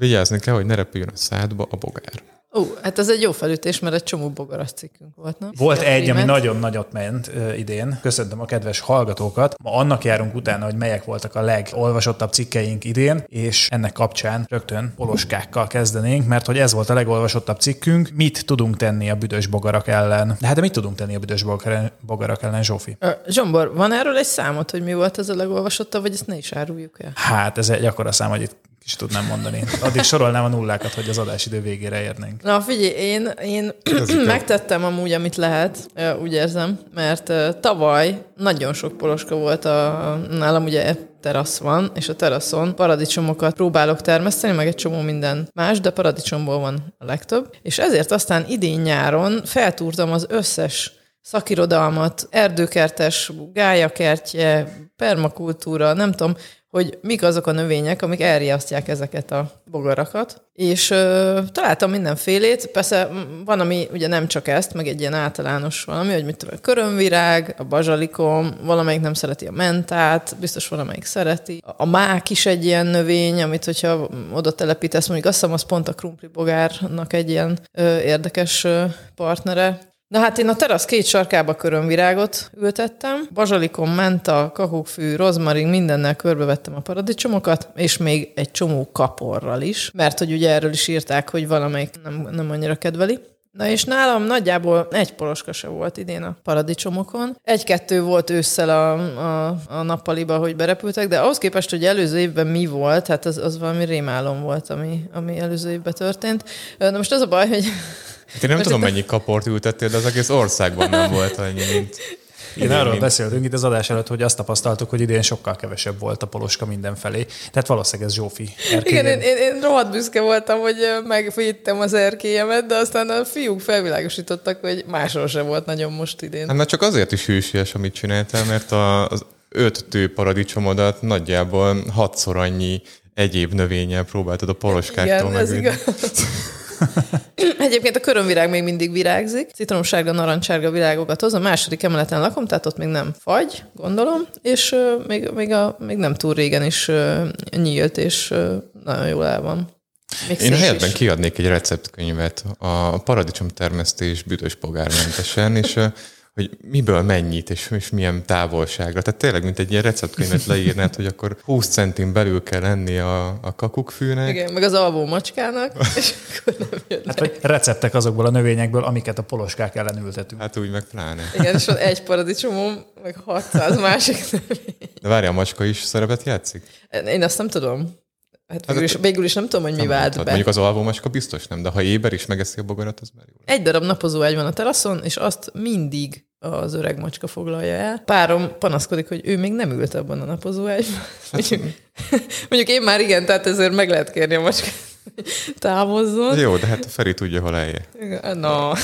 Vigyázni kell, hogy ne repüljön a szádba a bogár. Ó, hát ez egy jó felütés, mert egy csomó bogaras cikkünk volt, nem? Volt Szia, egy, ami nagyon nagyot ment ö, idén. Köszöntöm a kedves hallgatókat. Ma annak járunk utána, hogy melyek voltak a legolvasottabb cikkeink idén, és ennek kapcsán rögtön poloskákkal kezdenénk, mert hogy ez volt a legolvasottabb cikkünk. Mit tudunk tenni a büdös bogarak ellen? De hát de mit tudunk tenni a büdös bogarak- bogarak ellen, Zsófi? Ö, Zsombor, van erről egy számot, hogy mi volt ez a legolvasottabb, vagy ezt ne is áruljuk el? Hát ez egy akkora szám, hogy itt is tudnám mondani. Addig sorolnám a nullákat, hogy az adásidő végére érnénk. Na figyelj, én, én megtettem amúgy, amit lehet, úgy érzem, mert tavaly nagyon sok poloska volt, a, nálam ugye terasz van, és a teraszon paradicsomokat próbálok termeszteni, meg egy csomó minden más, de paradicsomból van a legtöbb. És ezért aztán idén nyáron feltúrtam az összes szakirodalmat, erdőkertes, gályakertje, permakultúra, nem tudom, hogy mik azok a növények, amik elriasztják ezeket a bogarakat. És ö, találtam mindenfélét, persze van, ami ugye nem csak ezt, meg egy ilyen általános valami, hogy mit tudom, a körömvirág, a bazsalikom, valamelyik nem szereti a mentát, biztos valamelyik szereti. A mák is egy ilyen növény, amit hogyha oda telepítesz, mondjuk azt hiszem, az pont a krumpli bogárnak egy ilyen ö, érdekes ö, partnere. Na hát én a terasz két sarkába körömvirágot ültettem, bazsalikom, menta, kakukkfű, rozmarin, mindennel körbevettem a paradicsomokat, és még egy csomó kaporral is, mert hogy ugye erről is írták, hogy valamelyik nem, nem annyira kedveli. Na és nálam nagyjából egy poloska se volt idén a paradicsomokon. Egy-kettő volt ősszel a, a, a nappaliba, hogy berepültek, de ahhoz képest, hogy előző évben mi volt, hát az, az valami rémálom volt, ami, ami előző évben történt. Na most az a baj, hogy Hát én nem Most tudom, mennyi kaport ültettél, de az egész országban nem volt annyi, mint... Igen, arról mint- beszéltünk itt az adás előtt, hogy azt tapasztaltuk, hogy idén sokkal kevesebb volt a poloska mindenfelé. Tehát valószínűleg ez Zsófi Igen, erkélyen. én, én, én rohadt büszke voltam, hogy megvédtem az erkélyemet, de aztán a fiúk felvilágosítottak, hogy máshol sem volt nagyon most idén. Hát már csak azért is hűsies, amit csináltál, mert a, az öt tő paradicsomodat nagyjából hatszor annyi egyéb növényel próbáltad a poloskáktól Igen, ez igaz. Egyébként a körömvirág még mindig virágzik, citromsárga, narancssárga virágokat hoz. A második emeleten lakom, tehát ott még nem fagy, gondolom, és ö, még, még, a, még nem túl régen is ö, nyílt, és ö, nagyon jól el van. Még Én helyetben is. kiadnék egy receptkönyvet a paradicsom termesztés büdös pogármentesen, és hogy miből mennyit, és, és milyen távolságra. Tehát tényleg, mint egy ilyen receptkönyvet leírnád, hogy akkor 20 centin belül kell lenni a, a kakukkfűnek. Igen, meg az alvó macskának, és akkor nem jön Hát, hogy receptek azokból a növényekből, amiket a poloskák ellen ültetünk. Hát úgy meg pláne. Igen, és van egy paradicsomom, meg 600 másik növény. De várj, a macska is szerepet játszik? Én azt nem tudom. Hát végül is, Hát- végül is nem tudom, hogy mi vált Mondhatod. be. Mondjuk az alvómacska biztos nem, de ha éber is megeszi a bogarat, az már jó. Egy darab napozóágy van a teraszon, és azt mindig az öreg macska foglalja el. Párom panaszkodik, hogy ő még nem ült abban a napozóágyban. Mondjuk, mondjuk én már igen, tehát ezért meg lehet kérni a macskát, távozzon. Jó, de hát a Feri tudja, hol elje. Na.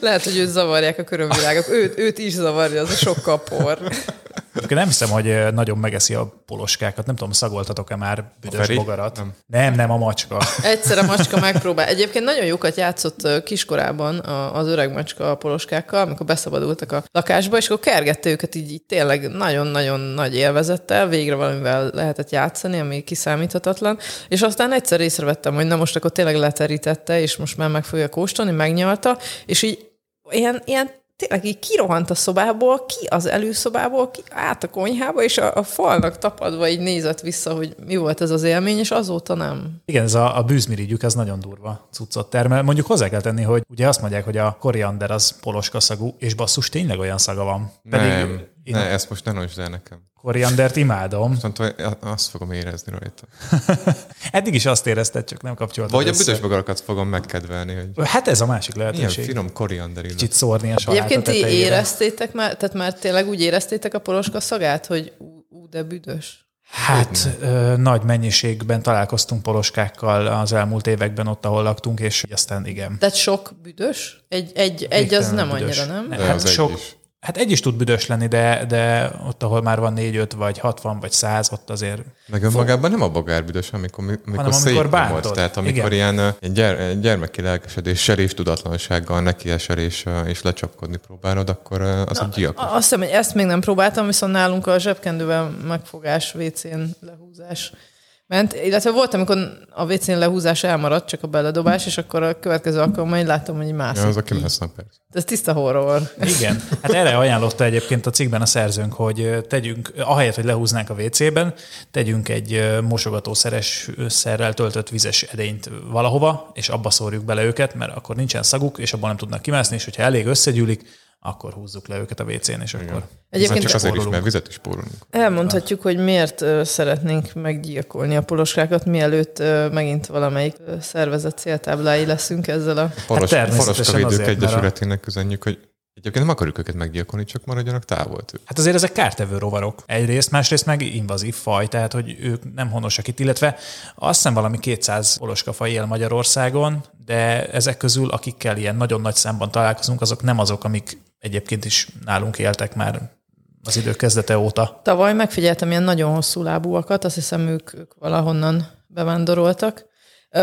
Lehet, hogy őt zavarják a körömvilágok. Őt, őt is zavarja az a sok kapor. Nem hiszem, hogy nagyon megeszi a poloskákat. Nem tudom, szagoltatok-e már büdös bogarat? Nem. nem, nem, a macska. Egyszer a macska megpróbál. Egyébként nagyon jókat játszott kiskorában az öreg macska a poloskákkal, amikor beszabadultak a lakásba, és akkor kergette őket így, így tényleg nagyon-nagyon nagy élvezettel, végre valamivel lehetett játszani, ami kiszámíthatatlan, és aztán egyszer észrevettem, hogy na most akkor tényleg leterítette, és most már meg fogja kóstolni, megnyalta, és így ilyen, ilyen tényleg így kirohant a szobából, ki az előszobából, ki át a konyhába, és a, a falnak tapadva így nézett vissza, hogy mi volt ez az élmény, és azóta nem. Igen, ez a, a bűzmirigyük, ez nagyon durva cuccot termel. Mondjuk hozzá kell tenni, hogy ugye azt mondják, hogy a koriander az poloska szagú, és basszus, tényleg olyan szaga van. nem, én ne, a ezt most ne nonsd el nekem. koriandert imádom. Viszont azt fogom érezni rajta. Eddig is azt érezted, csak nem kapcsoltad Vagy a össze. büdös bogarakat fogom megkedvelni, hogy Hát ez a másik milyen lehetőség. finom koriander illat. Kicsit szórni a salát Egyébként a ti éreztétek már, tehát már tényleg úgy éreztétek a poloska szagát, hogy ú, ú de büdös? Hát ö, nagy mennyiségben találkoztunk poloskákkal az elmúlt években ott, ahol laktunk, és aztán igen. Tehát sok büdös? Egy, egy, egy az nem büdös. annyira, nem? Ne, De hát, az egy sok, is. Hát egy is tud büdös lenni, de, de ott, ahol már van 4-5 vagy 60 vagy 100, ott azért Meg önmagában nem a bogár büdös, amikor, amikor, Hanem amikor bántod. Tehát amikor Igen. ilyen, ilyen gyere, gyermeki lelkesedéssel és tudatlansággal nekiesel és, és lecsapkodni próbálod, akkor az egy gyilkos. Azt hiszem, hogy ezt még nem próbáltam, viszont nálunk a zsebkendővel megfogás, WC-n lehúzás ment, illetve volt, amikor a WC-n lehúzás elmaradt, csak a beledobás, és akkor a következő alkalommal én láttam, hogy mászik. Ja, az a kimesznek persze. Ez tiszta horror. Igen. Hát erre ajánlotta egyébként a cikkben a szerzőnk, hogy tegyünk, ahelyett, hogy lehúznánk a WC-ben, tegyünk egy mosogatószeres szerrel töltött vizes edényt valahova, és abba szórjuk bele őket, mert akkor nincsen szaguk, és abban nem tudnak kimászni, és hogyha elég összegyűlik, akkor húzzuk le őket a WC-n, és Igen. akkor Egyébként csak azért is, mert vizet is pórolunk. Elmondhatjuk, hogy miért szeretnénk meggyilkolni a poloskákat, mielőtt megint valamelyik szervezet céltáblái leszünk ezzel a... Poros, hát Poroskavédők Egyesületének üzenjük, hogy Egyébként nem akarjuk őket meggyilkolni, csak maradjanak távol tőle. Hát azért ezek kártevő rovarok. Egyrészt, másrészt meg invazív faj, tehát hogy ők nem honosak itt, illetve azt hiszem valami 200 faj él Magyarországon, de ezek közül, akikkel ilyen nagyon nagy számban találkozunk, azok nem azok, amik egyébként is nálunk éltek már az idő kezdete óta. Tavaly megfigyeltem ilyen nagyon hosszú lábúakat, azt hiszem ők, ők valahonnan bevándoroltak.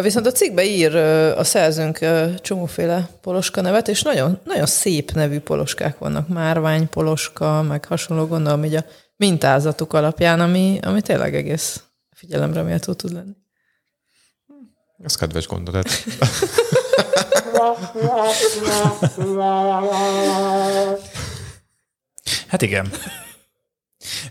Viszont a cikkbe ír a szerzőnk csomóféle poloska nevet, és nagyon, nagyon szép nevű poloskák vannak. Márvány poloska, meg hasonló gondolom így a mintázatuk alapján, ami, ami tényleg egész figyelemre méltó tud lenni. Ez kedves gondolat. hát igen.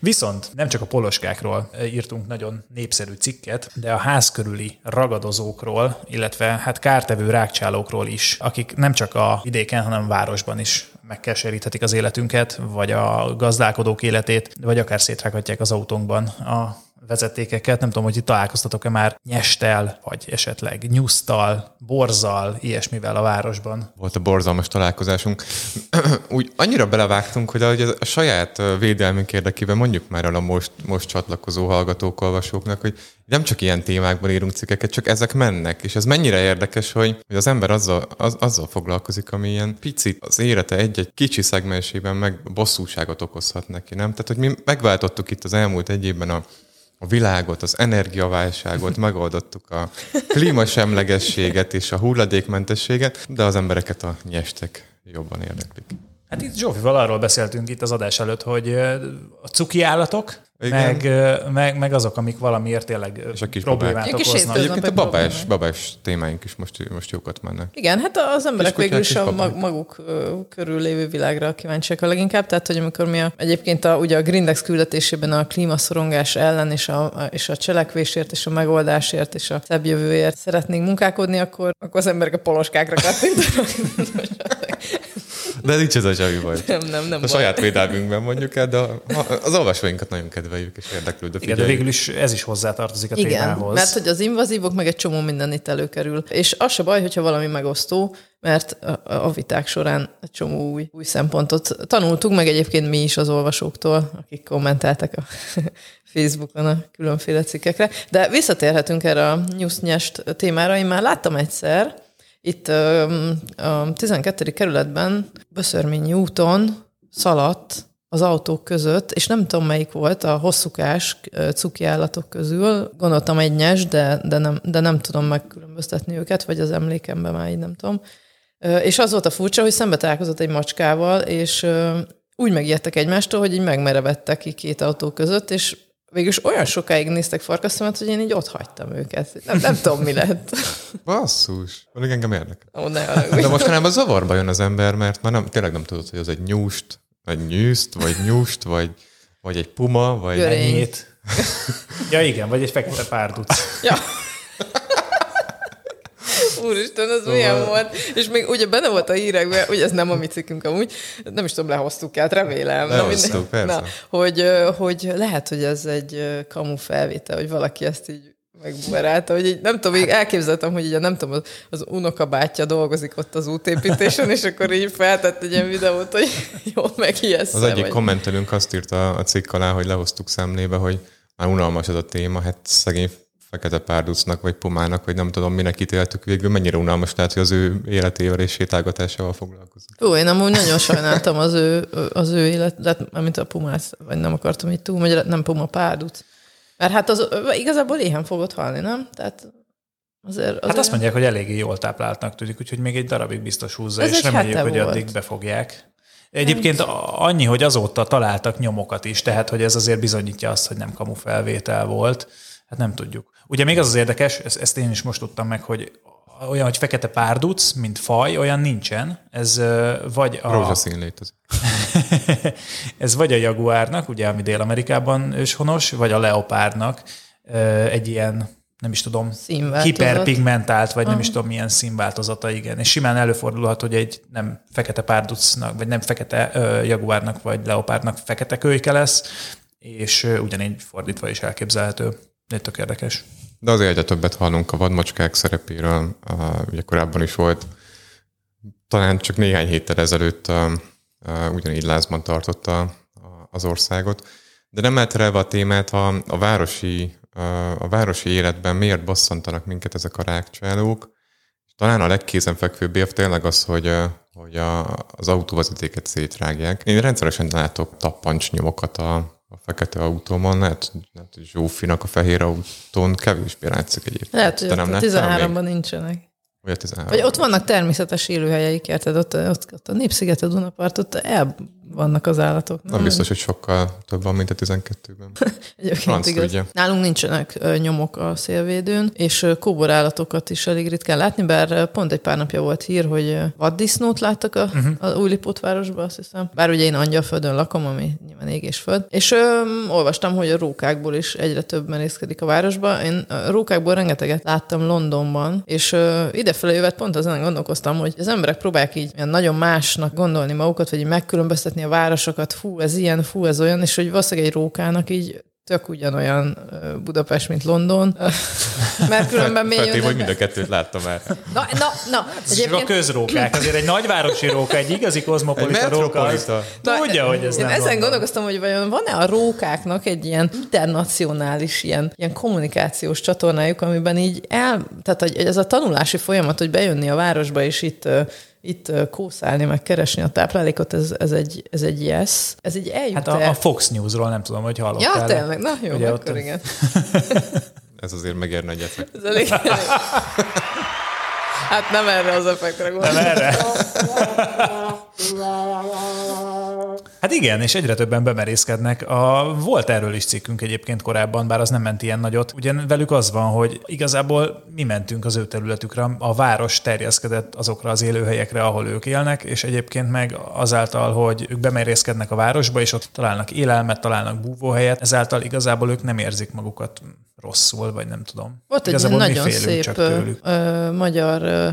Viszont nem csak a poloskákról írtunk nagyon népszerű cikket, de a ház körüli ragadozókról, illetve hát kártevő rákcsálókról is, akik nem csak a vidéken, hanem a városban is megkeseríthetik az életünket, vagy a gazdálkodók életét, vagy akár szétrághatják az autónkban a vezetékeket. Nem tudom, hogy itt találkoztatok-e már nyestel, vagy esetleg nyusztal, borzal, ilyesmivel a városban. Volt a borzalmas találkozásunk. Úgy annyira belevágtunk, hogy a, a saját védelmünk érdekében mondjuk már el a most, most csatlakozó hallgatók, olvasóknak, hogy nem csak ilyen témákban írunk cikkeket, csak ezek mennek. És ez mennyire érdekes, hogy, hogy az ember azzal, az, azzal foglalkozik, ami ilyen picit az élete egy-egy kicsi szegmensében meg bosszúságot okozhat neki, nem? Tehát, hogy mi megváltottuk itt az elmúlt egy évben a a világot, az energiaválságot, megoldottuk a klímasemlegességet és a hulladékmentességet, de az embereket a nyestek jobban érdeklik. Hát itt Zsófival arról beszéltünk itt az adás előtt, hogy a cuki állatok, meg, meg, meg, azok, amik valamiért tényleg és a kis problémát babák. okoznak. Egyébként a babás, babás témáink is most, most jókat mennek. Igen, hát az emberek végül is a maguk körül lévő világra kíváncsiak a leginkább, tehát hogy amikor mi a, egyébként a, ugye a Grindex küldetésében a klímaszorongás ellen és a, és a cselekvésért és a megoldásért és a szebb jövőért szeretnénk munkálkodni, akkor, akkor az emberek a poloskákra kattintanak. De nincs ez a semmi baj. Nem, nem, nem. A baj. saját védelmünkben mondjuk el, de az olvasóinkat nagyon kedveljük és érdeklődő. Igen, de végül is ez is hozzátartozik a Igen, témához. mert hogy az invazívok meg egy csomó minden itt előkerül. És az se baj, hogyha valami megosztó, mert a viták során egy csomó új, új szempontot tanultuk, meg egyébként mi is az olvasóktól, akik kommentáltak a Facebookon a különféle cikkekre. De visszatérhetünk erre a nyusznyest témára. Én már láttam egyszer, itt a 12. kerületben Böszörményi úton szaladt az autók között, és nem tudom melyik volt a hosszúkás cuki állatok közül. Gondoltam egy nyes, de, de, nem, de nem tudom megkülönböztetni őket, vagy az emlékemben már így nem tudom. És az volt a furcsa, hogy szembe találkozott egy macskával, és úgy megijedtek egymástól, hogy így megmerevettek ki két autó között, és végülis olyan sokáig néztek farkaszomat, hogy én így ott hagytam őket. Nem, nem tudom, mi lett. Basszus. Pedig engem érdekel. Ó, ne De mostanában zavarba jön az ember, mert már nem, tényleg nem tudod, hogy az egy nyúst, vagy nyűszt, vagy nyúst, vagy, vagy egy puma, vagy... Enyét. ja igen, vagy egy fekete párduc. ja. Úristen, az szóval... milyen volt. És még ugye benne volt a hírekben, ugye ez nem a mi cikkünk amúgy, nem is tudom, lehoztuk el, remélem. Lehoztuk, persze. Na, hogy, hogy lehet, hogy ez egy kamu felvétel, hogy valaki ezt így megbumerálta, hogy így nem tudom, még elképzeltem, hogy így nem tudom, az, az unokabátyja dolgozik ott az útépítésen, és akkor így feltett egy ilyen videót, hogy jól megijesz. Az egyik vagy... kommentelünk azt írta a cikk alá, hogy lehoztuk szemlébe, hogy már unalmas az a téma, hát szegény fekete párducnak, vagy pumának, vagy nem tudom, minek ítéltük végül, mennyire unalmas lehet, hogy az ő életével és sétálgatásával foglalkozik. Ó, én amúgy nagyon sajnáltam az ő, az ő életet, mint a pumát, vagy nem akartam itt túl, vagy nem puma párduc. Mert hát az igazából éhen fogod halni, nem? Tehát azért, azért... Hát azt mondják, hogy eléggé jól tápláltnak tűnik, úgyhogy még egy darabig biztos húzza, Ez és reméljük, hogy volt. addig befogják. Egyébként annyi, hogy azóta találtak nyomokat is, tehát hogy ez azért bizonyítja azt, hogy nem kamu felvétel volt Hát nem tudjuk. Ugye még az az érdekes, ezt, ezt én is most tudtam meg, hogy olyan, hogy fekete párduc, mint faj, olyan nincsen. Ez vagy a... Rózsaszín létezik. ez vagy a jaguárnak, ugye, ami Dél-Amerikában őshonos, vagy a leopárnak egy ilyen nem is tudom, hiperpigmentált, vagy ah. nem is tudom milyen színváltozata, igen. És simán előfordulhat, hogy egy nem fekete párducnak, vagy nem fekete ö, jaguárnak, vagy leopárnak fekete kölyke lesz, és ugyanígy fordítva is elképzelhető. De tök érdekes. De azért egyre többet hallunk a vadmacskák szerepéről, ugye korábban is volt, talán csak néhány héttel ezelőtt ugyanígy lázban tartotta az országot. De nem elterelve a témát, a, a, városi, a városi életben miért bosszantanak minket ezek a rákcsálók. Talán a legkézenfekvőbb év tényleg az, hogy, hogy a, az autóvezetéket szétrágják. Én rendszeresen látok tappancsnyomokat a, a fekete autómon, lehet, lehet hogy Zsófinak a fehér autón kevésbé látszik egyébként. Lehet, hogy nem a 13-ban nincsenek. Vagy, a 13 Vagy ott vannak természetes élőhelyeik, érted? Ott, ott, ott a Népsziget, a Dunapart, ott el vannak az állatok. Nem, nem biztos, hogy sokkal több van, mint a 12-ben. Egyébként igaz. Tudja. Nálunk nincsenek nyomok a szélvédőn, és kóborállatokat is elég ritkán látni, bár pont egy pár napja volt hír, hogy vaddisznót láttak a, uh-huh. a új városban, azt hiszem. Bár ugye én Angyalföldön lakom, ami nyilván égésföld. És ö, olvastam, hogy a rókákból is egyre több merészkedik a városba. Én a rókákból rengeteget láttam Londonban, és ö, idefele jövet pont azon gondolkoztam, hogy az emberek próbálják így nagyon másnak gondolni magukat, vagy így megkülönböztetni a városokat, fú, ez ilyen, fú, ez olyan, és hogy valószínűleg egy rókának így tök ugyanolyan Budapest, mint London. Mert különben még... Feltéve, hogy mind a kettőt láttam már. Na, na, na. Egyébként... a közrókák, azért egy nagyvárosi róka, egy igazi kozmopolita róka. Az... Tudja, hogy ez Én nem ezen van. gondolkoztam, hogy vajon van-e a rókáknak egy ilyen internacionális, ilyen, ilyen kommunikációs csatornájuk, amiben így el... Tehát, hogy ez a tanulási folyamat, hogy bejönni a városba, és itt itt kószálni, meg keresni a táplálékot, ez, ez, egy, ez egy yes. Ez egy eljut Hát a, a Fox News-ról nem tudom, hogy hallottál. Ja, tényleg, na jó, Ugye akkor ott... igen. ez azért megérne egy Ez elég, Hát nem erre az effektre gondolom. Nem erre? Hát igen, és egyre többen bemerészkednek. A, volt erről is cikkünk egyébként korábban, bár az nem ment ilyen nagyot. Ugyan velük az van, hogy igazából mi mentünk az ő területükre, a város terjeszkedett azokra az élőhelyekre, ahol ők élnek, és egyébként meg azáltal, hogy ők bemerészkednek a városba, és ott találnak élelmet, találnak búvóhelyet, ezáltal igazából ők nem érzik magukat rosszul, vagy nem tudom. Volt egy nagyon szép csak ö, magyar ö,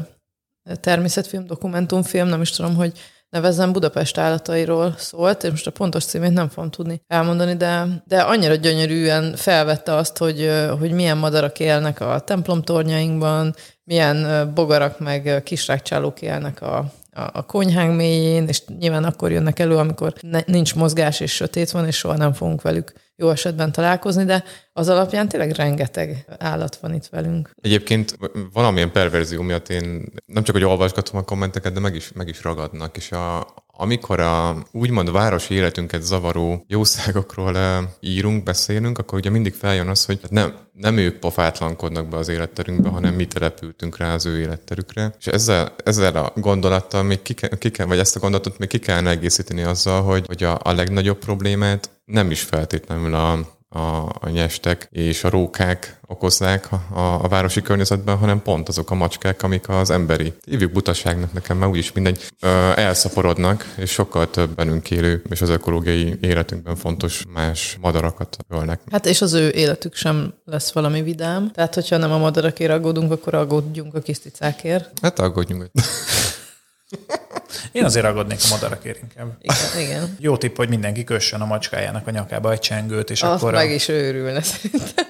természetfilm, dokumentumfilm, nem is tudom, hogy nevezem Budapest állatairól szólt, és most a pontos címét nem fogom tudni elmondani, de, de annyira gyönyörűen felvette azt, hogy, hogy milyen madarak élnek a templomtornyainkban, milyen bogarak meg kisrákcsálók élnek a, a, a konyhánk mélyén, és nyilván akkor jönnek elő, amikor ne, nincs mozgás és sötét van, és soha nem fogunk velük jó esetben találkozni, de az alapján tényleg rengeteg állat van itt velünk. Egyébként valamilyen perverzió miatt én nem csak, hogy olvasgatom a kommenteket, de meg is, meg is ragadnak, és a, amikor a úgymond városi életünket zavaró jószágokról írunk, beszélünk, akkor ugye mindig feljön az, hogy nem, nem ők pofátlankodnak be az életterünkbe, hanem mi települtünk rá az ő életterükre. És ezzel, ezzel a gondolattal még ki kell, ki kell, vagy ezt a gondolatot még ki kellene egészíteni azzal, hogy, hogy a, a legnagyobb problémát nem is feltétlenül a, a, a nyestek és a rókák okozzák a, a, városi környezetben, hanem pont azok a macskák, amik az emberi, hívjuk butaságnak nekem, mert úgyis mindegy, ö, elszaporodnak, és sokkal több bennünk élő és az ökológiai életünkben fontos más madarakat ölnek. Hát és az ő életük sem lesz valami vidám. Tehát, hogyha nem a madarakért aggódunk, akkor aggódjunk a kis ticákért. Hát aggódjunk. Én azért aggódnék a madarakért inkább. Igen, igen. Jó tipp, hogy mindenki kössön a macskájának a nyakába egy csengőt, és azt akkor... meg a... is őrülne szerintem.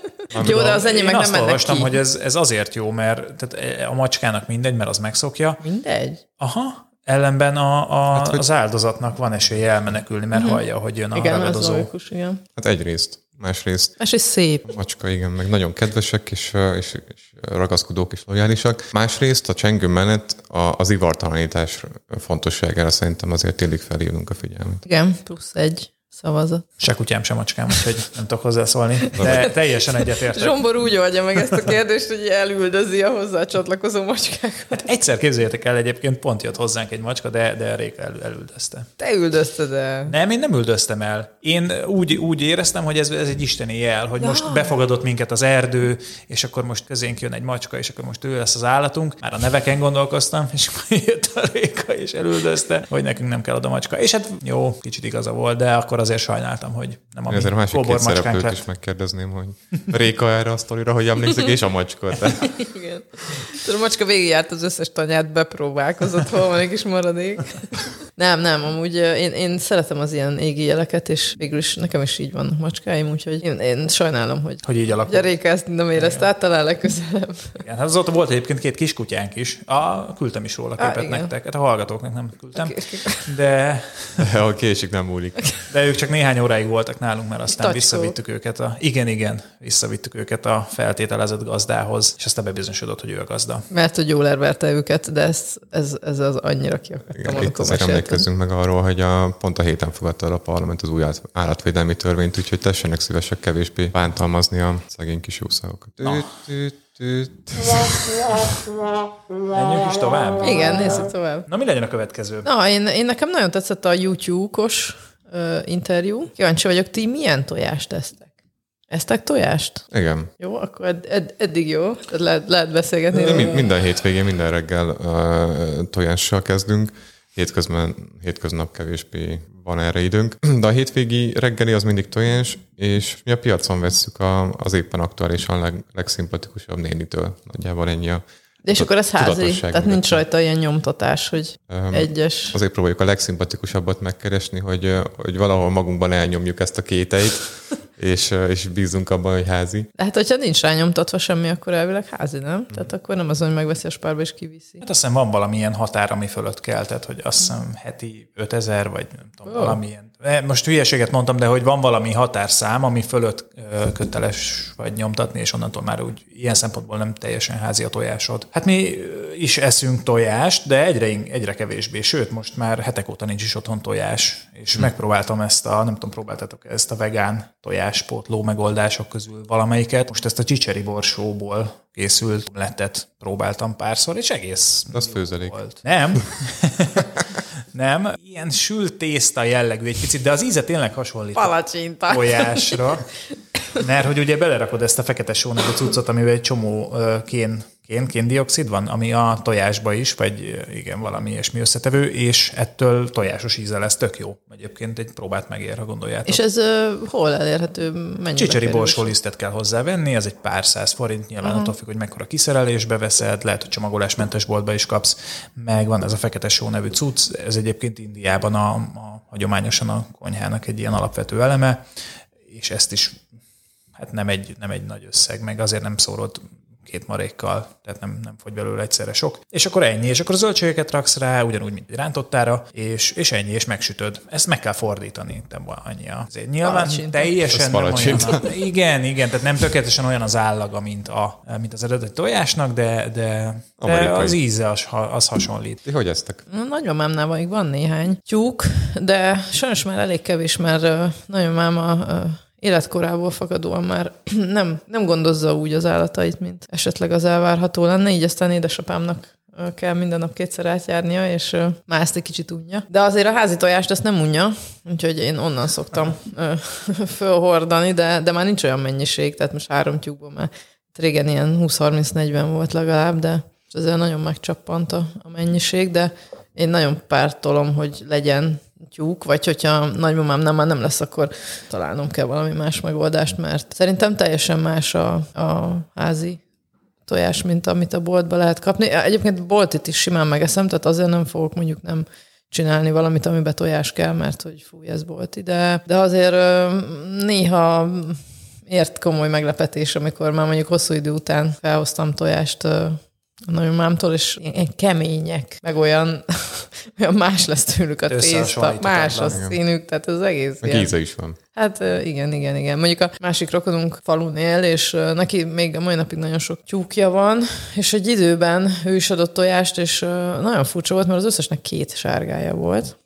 Jó, de az enyém meg nem mennek olvastam, ki. hogy ez, ez azért jó, mert tehát a macskának mindegy, mert az megszokja. Mindegy? Aha. Ellenben a, a, hát, hogy... az áldozatnak van esélye elmenekülni, mert uh-huh. hallja, hogy jön a igen, ragadozó. Igen, az igen. Hát egyrészt. Másrészt. Másrészt szép. A macska, igen, meg nagyon kedvesek, és, és, és ragaszkodók és lojálisak. Másrészt a csengő menet a, az ivartalanítás fontosságára szerintem azért illik felhívnunk a figyelmet. Igen, plusz egy. Szavazat. Se kutyám, se macskám, úgyhogy nem tudok hozzászólni. De teljesen egyetértek. Zsombor úgy oldja meg ezt a kérdést, hogy elüldözi a hozzá csatlakozó macskákat. Hát egyszer képzeljétek el, egyébként pont jött hozzánk egy macska, de, de Réka el, elüldözte. Te üldözted el. Nem, én nem üldöztem el. Én úgy, úgy éreztem, hogy ez, ez egy isteni jel, hogy most befogadott minket az erdő, és akkor most közénk jön egy macska, és akkor most ő lesz az állatunk. Már a neveken gondolkoztam, és akkor jött a Réka, és elüldözte, hogy nekünk nem kell oda macska. És hát jó, kicsit igaza volt, de akkor azért sajnáltam, hogy nem a Ezért a másik két szereplőt lett. is megkérdezném, hogy Réka erre a sztorira, hogy emlékszik, és a macska. Tehát Igen. A macska végigjárt az összes tanyát, bepróbálkozott, hol van egy kis maradék. Nem, nem, amúgy én, én szeretem az ilyen égi jeleket, és végül is nekem is így vannak macskáim, úgyhogy én, én sajnálom, hogy, Hogy így hogy a alakult. Réka ezt nem érezte át, talán legközelebb. Igen, hát azóta volt egyébként két kiskutyánk is. A, küldtem is róla képet igen. nektek. Hát a hallgatóknak nem küldtem. De, a késik nem múlik. de ők csak néhány óráig voltak nálunk, mert aztán Tacskók. visszavittük őket a... Igen, igen, visszavittük őket a feltételezett gazdához, és aztán bebizonyosodott, hogy ő a gazda. Mert hogy jól elverte őket, de ez, ez, ez az annyira ki akartam, Igen, itt azért emlékezzünk meg arról, hogy a, pont a héten fogadta el a parlament az új állat- állatvédelmi törvényt, úgyhogy tessenek szívesek kevésbé bántalmazni a szegény kis jószágokat. Menjünk is tovább? Igen, nézzük tovább. Na, mi legyen a következő? Na, én, én nekem nagyon tetszett a YouTube-os uh, interjú. Kíváncsi vagyok, ti milyen tojást esztek? Eztek tojást? Igen. Jó, akkor ed, ed, eddig jó. Tehát lehet, lehet beszélgetni. Mi, róla. minden hétvégén, minden reggel uh, tojással kezdünk. Hétközben, hétköznap kevésbé van erre időnk. De a hétvégi reggeli az mindig tojás, és mi a piacon vesszük a, az éppen aktuálisan leg, legszimpatikusabb nénitől. Nagyjából ennyi a De és akkor ez házi, tehát nincs rajta ilyen nyomtatás, hogy Öm, egyes. Azért próbáljuk a legszimpatikusabbat megkeresni, hogy, hogy valahol magunkban elnyomjuk ezt a kéteit, és, és bízunk abban, hogy házi. Hát, hogyha nincs rányomtatva semmi, akkor elvileg házi, nem? Tehát akkor nem az, hogy megveszi a spárba és kiviszi. Hát azt hiszem van valamilyen határ, ami fölött kell, tehát hogy azt hiszem heti 5000, vagy nem tudom, Ó. valamilyen. Eh, Most hülyeséget mondtam, de hogy van valami határszám, ami fölött ö, köteles vagy nyomtatni, és onnantól már úgy ilyen szempontból nem teljesen házi a tojásod. Hát mi ö, is eszünk tojást, de egyre, egyre kevésbé, sőt, most már hetek óta nincs is otthon tojás, és hmm. megpróbáltam ezt a, nem tudom, próbáltatok ezt a vegán tojáspótló megoldások közül valamelyiket. Most ezt a csicseri borsóból készült lettet próbáltam párszor, és egész az főzelék. volt. Nem. nem. Ilyen sült tészta jellegű egy picit, de az íze tényleg hasonlít a Palacsinta. tojásra. Mert hogy ugye belerakod ezt a fekete sónagú cuccot, amivel egy csomó kén, kén, kéndioxid van, ami a tojásba is, vagy igen, valami ilyesmi összetevő, és ettől tojásos íze lesz, tök jó. Egyébként egy próbát megér, ha gondoljátok. És ez uh, hol elérhető? Mennyibe Csicseri kerül? borsólisztet kell hozzávenni, ez egy pár száz forint, nyilván attól függ, hogy mekkora kiszerelésbe veszed, lehet, hogy csomagolásmentes boltba is kapsz, meg van ez a fekete só nevű cucc, ez egyébként Indiában a, a hagyományosan a konyhának egy ilyen alapvető eleme, és ezt is hát nem egy, nem egy nagy összeg, meg azért nem szórod két marékkal, tehát nem, nem fogy belőle egyszerre sok. És akkor ennyi, és akkor a zöldségeket raksz rá, ugyanúgy, mint egy rántottára, és, és ennyi, és megsütöd. Ezt meg kell fordítani, de annyi a... Nyilván Palacsinta. teljesen nem olyan, a, igen, igen, tehát nem tökéletesen olyan az állaga, mint, a, mint az eredeti tojásnak, de, de, de az íze az, az hasonlít. Ti hogy eztek? Na, Nagymamámnál még van néhány tyúk, de sajnos már elég kevés, mert ö, nagymamáma ö, életkorából fakadóan már nem, nem gondozza úgy az állatait, mint esetleg az elvárható lenne, így aztán édesapámnak kell minden nap kétszer átjárnia, és már ezt egy kicsit unja. De azért a házi tojást ezt nem unja, úgyhogy én onnan szoktam fölhordani, de, de már nincs olyan mennyiség, tehát most három tyúkból már régen ilyen 20-30-40 volt legalább, de ezzel nagyon megcsappant a, a mennyiség, de én nagyon pártolom, hogy legyen tyúk, vagy hogyha nagymamám nem, már nem lesz, akkor találnom kell valami más megoldást, mert szerintem teljesen más a, a házi tojás, mint amit a boltba lehet kapni. Egyébként boltit is simán megeszem, tehát azért nem fogok mondjuk nem csinálni valamit, amiben tojás kell, mert hogy fúj, ez bolti, de, de azért néha ért komoly meglepetés, amikor már mondjuk hosszú idő után felhoztam tojást a nagymamámtól, és ilyen kemények, meg olyan, olyan más lesz tőlük a tészta, más a színük, tehát az egész Meg ilyen. íze is van. Hát igen, igen, igen. Mondjuk a másik rokonunk falun él, és neki még a mai napig nagyon sok tyúkja van, és egy időben ő is adott tojást, és nagyon furcsa volt, mert az összesnek két sárgája volt.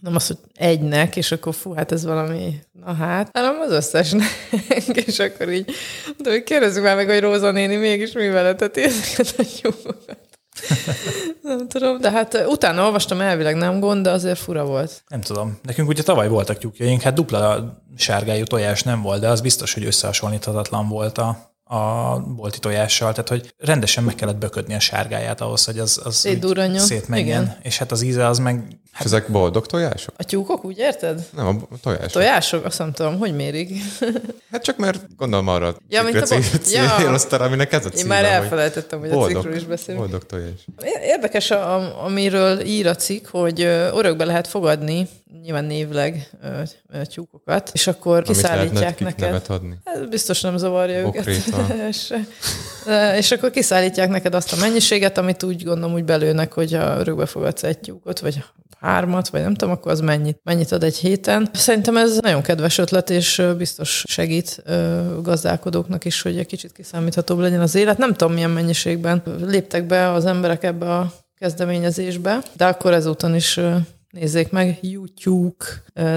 Nem az, hogy egynek, és akkor fú, hát ez valami, na hát, hanem az összesnek, és akkor így, de hogy kérdezzük már meg, hogy Róza néni mégis mivel eteti ezeket a tyúkokat. nem tudom, de hát utána olvastam, elvileg nem gond, de azért fura volt. Nem tudom. Nekünk ugye tavaly voltak tyúkjaink, hát dupla sárgájú tojás nem volt, de az biztos, hogy összehasonlíthatatlan volt a, a bolti tojással, tehát hogy rendesen meg kellett böködni a sárgáját ahhoz, hogy az, az szétmenjen. Igen. És hát az íze az meg... Hát, ezek boldog tojások? A tyúkok, úgy érted? Nem, a tojások. Tojások? Azt nem tudom, hogy mérik. hát csak mert gondolom arra ja, mint a céloztál, ja. aminek ez a címe. Én már elfelejtettem, hogy, boldog, a cikkről is beszélünk. Boldog tojás. Érdekes, a, amiről ír a cikk, hogy örökbe lehet fogadni nyilván névleg tyúkokat, és akkor Amit kiszállítják neked. Nevet adni? Hát biztos nem zavarja Okréta. őket. és akkor kiszállítják neked azt a mennyiséget, amit úgy gondolom úgy belőnek, hogy ha örökbe fogadsz egy tyúkot, vagy hármat, vagy nem tudom, akkor az mennyit, mennyit ad egy héten. Szerintem ez nagyon kedves ötlet, és biztos segít gazdálkodóknak is, hogy egy kicsit kiszámíthatóbb legyen az élet. Nem tudom, milyen mennyiségben léptek be az emberek ebbe a kezdeményezésbe, de akkor ezúton is Nézzék meg, YouTube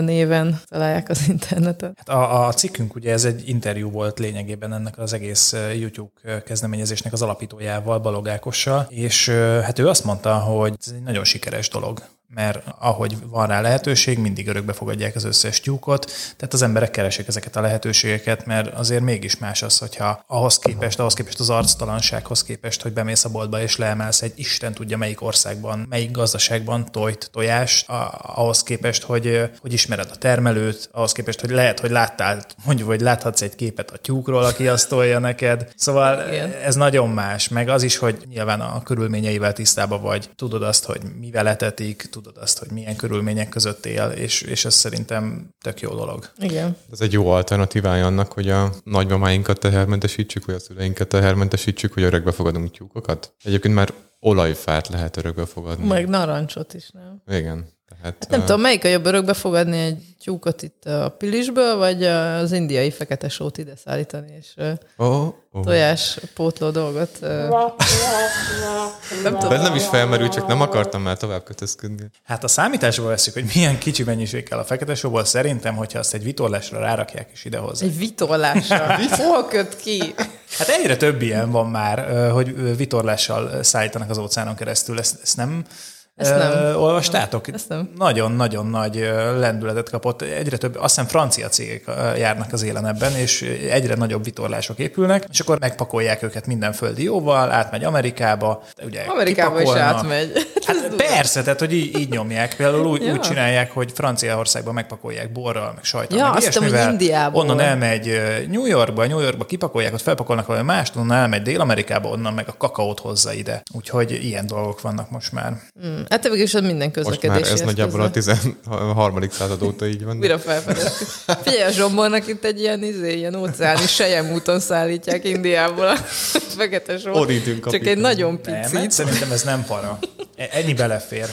néven találják az interneten. Hát a, a cikkünk ugye ez egy interjú volt lényegében ennek az egész YouTube kezdeményezésnek az alapítójával, Balogákossal, és hát ő azt mondta, hogy ez egy nagyon sikeres dolog mert ahogy van rá lehetőség, mindig örökbe fogadják az összes tyúkot, tehát az emberek keresik ezeket a lehetőségeket, mert azért mégis más az, hogyha ahhoz képest, ahhoz képest az arctalansághoz képest, hogy bemész a boltba és leemelsz egy Isten tudja melyik országban, melyik gazdaságban tojt tojás, ahhoz képest, hogy, hogy ismered a termelőt, ahhoz képest, hogy lehet, hogy láttál, mondjuk, hogy láthatsz egy képet a tyúkról, aki azt tolja neked. Szóval Igen. ez nagyon más, meg az is, hogy nyilván a körülményeivel tisztában vagy, tudod azt, hogy mivel etetik, tudod azt, hogy milyen körülmények között él, és, és ez szerintem tök jó dolog. Igen. Ez egy jó alternatívája annak, hogy a nagymamáinkat tehermentesítsük, vagy a szüleinket tehermentesítsük, hogy örökbe fogadunk tyúkokat. Egyébként már olajfát lehet örökbe fogadni. Meg narancsot is, nem? Igen. Tehát, hát nem uh... tudom, melyik a jobb örökbe fogadni egy tyúkot itt a Pilisből, vagy az indiai fekete sót ide szállítani, és oh, oh. tojás pótló dolgot. nem tudom. nem is felmerül, csak nem akartam már tovább kötözködni. Hát a számításba veszük, hogy milyen kicsi mennyiség kell a fekete sóból, szerintem, hogyha azt egy vitorlásra rárakják is idehozzá. Egy vitorlásra? Hol köt ki? Hát egyre több ilyen van már, hogy vitorlással szállítanak az óceánon keresztül. Ezt, ezt nem ezt nem. olvastátok? Ezt nem. Nagyon-nagyon nagy lendületet kapott. Egyre több, azt hiszem francia cégek járnak az élen ebben, és egyre nagyobb vitorlások épülnek, és akkor megpakolják őket minden földi jóval, átmegy Amerikába. Ugye Amerikába is átmegy. Hát persze, tehát hogy így, így nyomják. Például úgy, ja. úgy csinálják, hogy Franciaországban megpakolják borral, meg sajtal, ja, meg azt ilyesmivel. Indiából. Onnan elmegy New Yorkba, New Yorkba kipakolják, ott felpakolnak valami mást, onnan elmegy Dél-Amerikába, onnan meg a kakaót hozza ide. Úgyhogy ilyen dolgok vannak most már. Hmm. Hát végül is minden közlekedés. Most már ez nagyjából a 13. század óta így van. Mire felfedeztük. Figyelj, a Zsombornak itt egy ilyen, izé, ilyen óceáni sejem úton szállítják Indiából a fekete sor. Csak egy nagyon picit. Nem, szerintem ez nem para. E- ennyi belefér.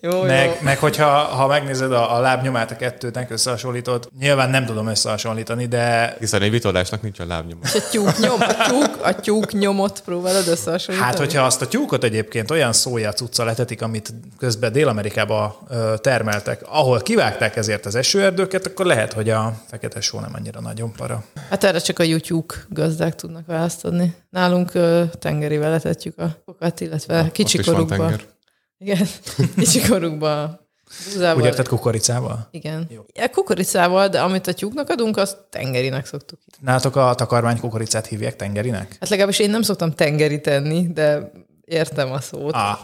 Jó, meg, jó. meg hogyha ha megnézed a, a lábnyomát a kettőnek összehasonlítod, nyilván nem tudom összehasonlítani, de... Hiszen egy vitorlásnak nincs a lábnyoma. És a tyúk, nyom, a tyúk, a tyúk nyomot próbálod összehasonlítani? Hát, hogyha azt a tyúkot egyébként olyan szója cucca letetik, amit közben Dél-Amerikába termeltek, ahol kivágták ezért az esőerdőket, akkor lehet, hogy a fekete só nem annyira nagyon para. Hát erre csak a YouTube gazdák tudnak választ adni. Nálunk tengerivel letetjük a fokat, illetve Na, kicsikorukban. Igen, kicsikorukban Búzával. Úgy érted kukoricával? Igen. Jó. Ja, kukoricával, de amit a tyúknak adunk, azt tengerinek szoktuk. Nálatok a takarmány kukoricát hívják tengerinek? Hát legalábbis én nem szoktam tengeri tenni, de értem a szót. Ah.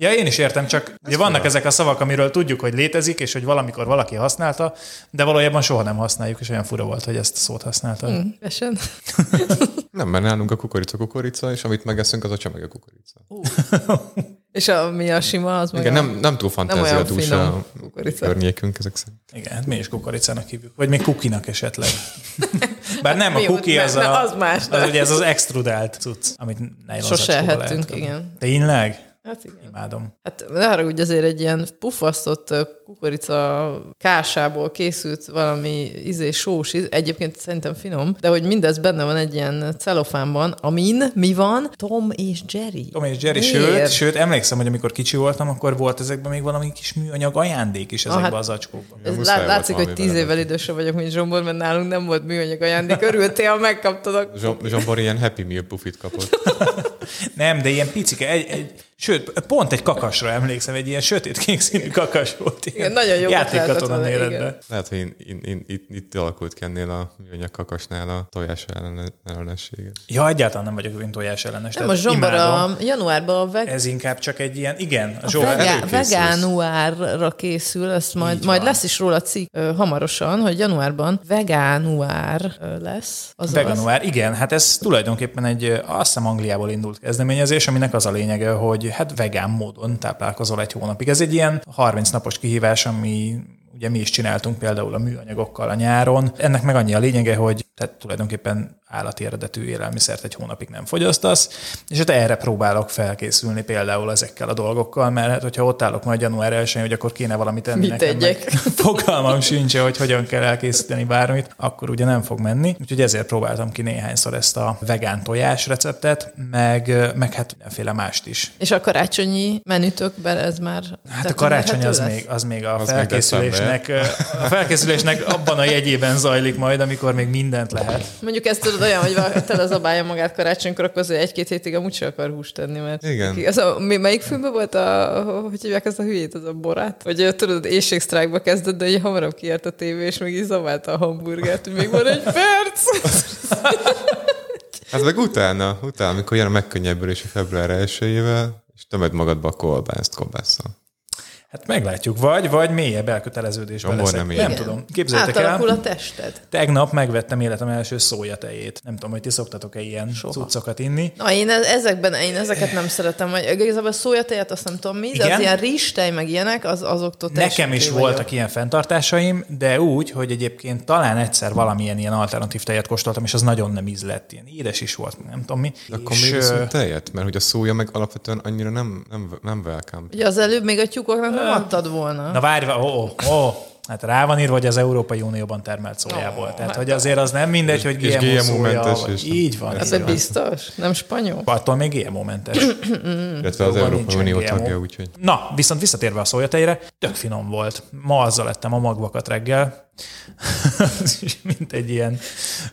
Ja, én is értem, csak ugye vannak ezek a szavak, amiről tudjuk, hogy létezik, és hogy valamikor valaki használta, de valójában soha nem használjuk, és olyan fura volt, hogy ezt a szót használta. Mm, nem, mert nálunk a kukorica kukorica, és amit megeszünk, az a csemege kukorica. Uh. és a, mi a sima, az meg Igen, a... nem, nem túl fantáziadús a környékünk ezek szerint. Igen, hát mi is kukoricának hívjuk. Vagy még kukinak esetleg. Bár nem, a kuki az, a, az, más, az ugye ez az extrudált cucc, amit Sose ehettünk, igen. Tényleg? Hát igen. Imádom. Hát ne haragudj, azért egy ilyen pufasztott ö, kukorica kásából készült valami izé sós, íz, egyébként szerintem finom, de hogy mindez benne van egy ilyen celofánban, amin mi van? Tom és Jerry. Tom és Jerry, Miért? sőt, sőt, emlékszem, hogy amikor kicsi voltam, akkor volt ezekben még valami kis műanyag ajándék is ezekben hát- az acskókban. Ez lá- látszik, hogy tíz évvel idősebb vagyok, mint Zsombor, mert nálunk nem volt műanyag ajándék. Örültél, ha megkaptad a... Zsom- Zsombor ilyen Happy Meal pufit kapott. Nem, de ilyen picike, egy, egy, sőt, pont egy kakasra emlékszem, egy ilyen sötét-kék színű kakas volt. Ilyen Igen, nagyon jó Játékkatona méretben. Lehet, hogy én, én, én, itt, itt alakult ki ennél a műanyag kakasnál a tojás ellen, ellenessége. Ja, egyáltalán nem vagyok én tojás ellenes. Nem, a Zsombor imádom. a januárban a, veg- Ez inkább csak egy ilyen, igen, a a vegá- vegánuárra készül, ezt majd, Így majd van. lesz is róla cikk ö, hamarosan, hogy januárban vegánuár ö, lesz. Az Veganuár, igen, hát ez tulajdonképpen egy, azt hiszem Angliából indult kezdeményezés, aminek az a lényege, hogy hát vegán módon táplálkozol egy hónapig. Ez egy ilyen 30 napos kihívás, ami ugye mi is csináltunk például a műanyagokkal a nyáron. Ennek meg annyi a lényege, hogy tehát tulajdonképpen állati eredetű élelmiszert egy hónapig nem fogyasztasz, és hát erre próbálok felkészülni például ezekkel a dolgokkal, mert hát, hogyha ott állok majd január 1 hogy akkor kéne valamit tenni Mit nekem, tegyek? meg fogalmam sincs, hogy hogyan kell elkészíteni bármit, akkor ugye nem fog menni. Úgyhogy ezért próbáltam ki néhányszor ezt a vegán tojás receptet, meg, meg hát mindenféle mást is. És a karácsonyi menütökben ez már... Hát a karácsony az lesz? még, az még a Az még felkészülésnek, a felkészülésnek abban a jegyében zajlik majd, amikor még mindent lehet. Mondjuk ez tudod olyan, hogy valaki telezabálja magát karácsonykor, akkor azért egy-két hétig amúgy sem akar húst tenni, mert Igen. Ki, az a, mi, melyik filmben volt a, hogy hívják ezt a hülyét, az a borát? Ö, tudod, éjségsztrájkba kezdett, de így hamarabb kiért a tévé, és még így zabálta a hamburgert, hogy még van egy perc. Hát meg utána, utána, amikor jön a megkönnyebbülés a február 1 és tömöd magadba a kolbászt kolbásszal. Hát meglátjuk, vagy, vagy mélyebb elköteleződésben Zsombor leszek. nem Nem, tudom. Képzeljétek el. A tested. Tegnap megvettem életem első szójatejét. Nem tudom, hogy ti szoktatok-e ilyen Soha. cuccokat inni. Na, én e- ezekben, én ezeket nem szeretem, hogy igazából szójatejet azt nem tudom mi, de Igen? az ilyen rizstej, meg ilyenek, az, azoktól Nekem is vagyok. voltak ilyen fenntartásaim, de úgy, hogy egyébként talán egyszer valamilyen ilyen alternatív tejet kóstoltam, és az nagyon nem ízlett. Ilyen édes is volt, nem tudom mi. De akkor és, viszont tejet, mert hogy a szója meg alapvetően annyira nem, nem, nem welcome. Ugye az előbb még a tyúkoknak nem adtad volna. Na várj, vá- ó, ó, ó, hát rá van írva, hogy az Európai Unióban termelt szójából. Ó, Tehát, hát hogy azért az nem mindegy, hogy és GMO, GMO szója, mentes, vagy- és így van. Ez biztos? Nem spanyol? Attól még GMO-mentes. Illetve az Jóval Európai Unió GMO. tagja, úgyhogy Na, viszont visszatérve a szójatejre, tök finom volt. Ma azzal lettem a magvakat reggel, mint egy ilyen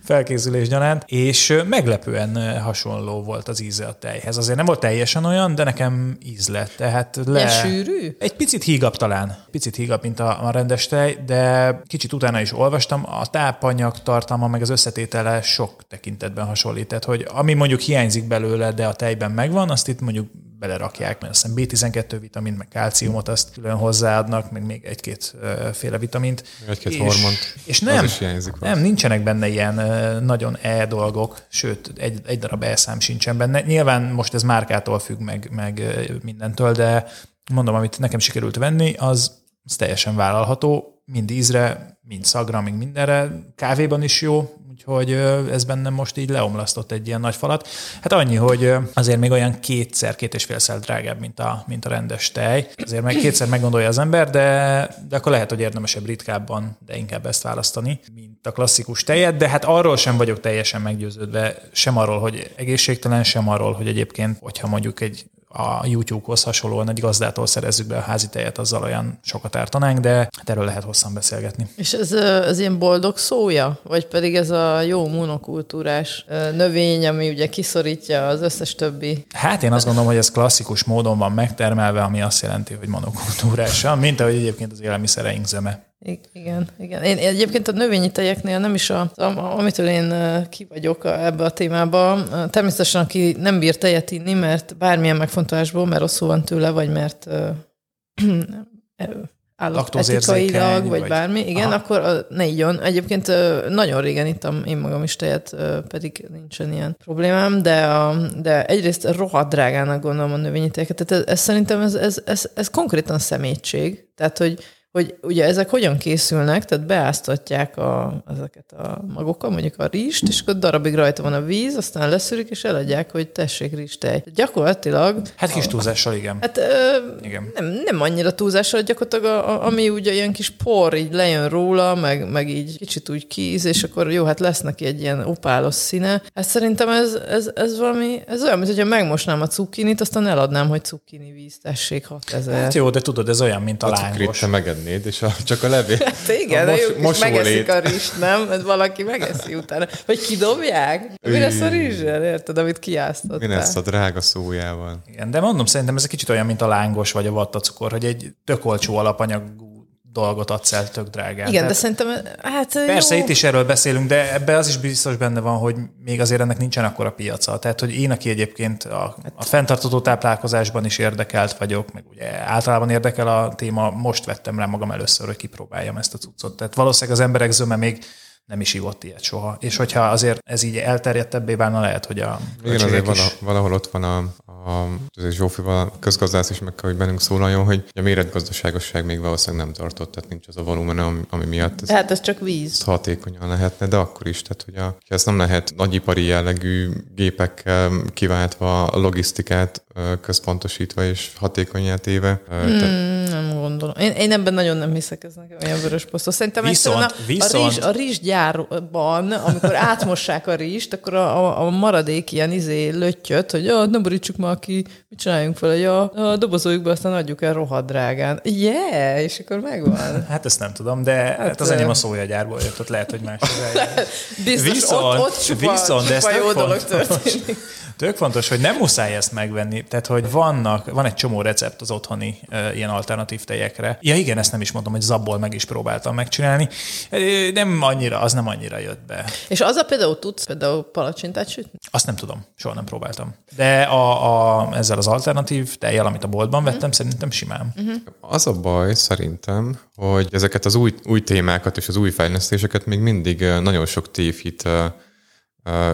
felkészülés gyanánt, és meglepően hasonló volt az íze a tejhez. Azért nem volt teljesen olyan, de nekem íz lett. Tehát le... Ilyen sűrű? Egy picit hígabb talán, picit hígabb, mint a, a rendes tej, de kicsit utána is olvastam, a tápanyag tartalma meg az összetétele sok tekintetben hasonlít. Tehát, hogy ami mondjuk hiányzik belőle, de a tejben megvan, azt itt mondjuk belerakják, mert azt hiszem B12 vitamin, meg kálciumot azt külön hozzáadnak, meg még egy-két féle vitamint. Egy-két És- hormont. És Az nem, is hiányzik nem, nincsenek benne ilyen nagyon E dolgok, sőt, egy, egy darab E-szám sincsen benne. Nyilván most ez márkától függ, meg, meg mindentől, de mondom, amit nekem sikerült venni, az, az teljesen vállalható, mind ízre, mind szagra, mind mindenre. Kávéban is jó, úgyhogy ez bennem most így leomlasztott egy ilyen nagy falat. Hát annyi, hogy azért még olyan kétszer, két és félszer drágább, mint a, mint a rendes tej. Azért meg kétszer meggondolja az ember, de, de akkor lehet, hogy érdemesebb ritkábban, de inkább ezt választani, mint a klasszikus tejet, de hát arról sem vagyok teljesen meggyőződve, sem arról, hogy egészségtelen, sem arról, hogy egyébként, hogyha mondjuk egy a YouTube-hoz hasonlóan egy gazdától szerezzük be a házi tejet, azzal olyan sokat ártanánk, de hát erről lehet hosszan beszélgetni. És ez, ez ilyen boldog szója? Vagy pedig ez a jó monokultúrás növény, ami ugye kiszorítja az összes többi Hát én azt gondolom, hogy ez klasszikus módon van megtermelve, ami azt jelenti, hogy monokultúrásan, mint ahogy egyébként az élelmiszereink zöme. Igen, igen. Én én egyébként a növényi tejeknél nem is a, amitől én ki vagyok ebbe a témába. Természetesen, aki nem bír tejet inni, mert bármilyen megfontolásból, mert rosszul van tőle, vagy mert állatetikailag, vagy, vagy- bármi, igen, Aha. akkor ne igyon. Egyébként nagyon régen ittam én magam is tejet, pedig nincsen ilyen problémám, de, a, de egyrészt rohadt drágának gondolom a növényi tejeket. Tehát ez, ez szerintem ez, ez, ez, ez konkrétan szemétség. Tehát, hogy hogy ugye ezek hogyan készülnek, tehát beáztatják a, ezeket a magokat, mondjuk a rizst, és akkor darabig rajta van a víz, aztán leszűrik, és eladják, hogy tessék rizstej. Gyakorlatilag... Hát kis túlzással, igen. Hát ö, igen. Nem, nem annyira túlzással, gyakorlatilag a, a, ami ugye ilyen kis por így lejön róla, meg, meg így kicsit úgy kíz, és akkor jó, hát lesz neki egy ilyen opálos színe. Hát szerintem ez, ez, ez valami, ez olyan, mint hogyha megmosnám a cukkinit, aztán eladnám, hogy cukkini víz, tessék, 6000. Hát jó, de tudod, ez olyan, mint a, a lángos. te megennéd, és a, csak a levél. Hát igen, a mos, de megeszik a rizst, nem? Ez valaki megeszi utána. Vagy kidobják? Mi lesz a rizsel, érted, amit kiáztottál? Mi lesz a drága szójával? Igen, de mondom, szerintem ez egy kicsit olyan, mint a lángos vagy a vattacukor, hogy egy tök olcsó alapanyagú dolgot adsz el tök drágán. Igen, Tehát, de szerintem, hát Persze, jó. itt is erről beszélünk, de ebbe az is biztos benne van, hogy még azért ennek nincsen akkora piaca. Tehát, hogy én, aki egyébként a, a fenntartató táplálkozásban is érdekelt vagyok, meg ugye általában érdekel a téma, most vettem rá magam először, hogy kipróbáljam ezt a cuccot. Tehát valószínűleg az emberek zöme még nem is ívott ilyet soha. És hogyha azért ez így elterjedtebbé válna, lehet, hogy a Igen, azért is... valahol ott van a, a Zsófival, a közgazdász is meg kell, hogy bennünk szólaljon, hogy a méretgazdaságosság még valószínűleg nem tartott, tehát nincs az a volumen, ami, ami miatt ez, hát ez csak víz. hatékonyan lehetne, de akkor is, tehát hogy a, ez nem lehet nagyipari jellegű gépekkel kiváltva a logisztikát központosítva és hatékonyá téve. Hmm, tehát... Nem gondolom. Én, én ebben nagyon nem hiszek, ez nekem olyan vörös posztó. Szerintem viszont, a, viszont... a, rizs, a rizsgyárban, amikor átmossák a rizst, akkor a, a, a maradék ilyen izé löttyöt, hogy ja, ne borítsuk már ki, mit csináljunk fel, hogy a, a dobozoljuk aztán adjuk el rohadt drágán. Yeah, és akkor megvan. Hát ezt nem tudom, de hát, hát az enyém a szójagyárból jött, ott lehet, hogy más Biztos, viszont, ott, ott csupa, viszont, csupa de jó dolog történik. Tök fontos, hogy nem muszáj ezt megvenni. Tehát, hogy vannak, van egy csomó recept az otthoni uh, ilyen alternatív tejekre. Ja igen, ezt nem is mondom, hogy zabból meg is próbáltam megcsinálni. Nem annyira, az nem annyira jött be. És az a például tudsz például palacsintát sütni? Azt nem tudom, soha nem próbáltam. De a, a, ezzel az alternatív tejjel, amit a boltban vettem, uh-huh. szerintem simán. Uh-huh. Az a baj szerintem, hogy ezeket az új, új témákat és az új fejlesztéseket még mindig nagyon sok tévhit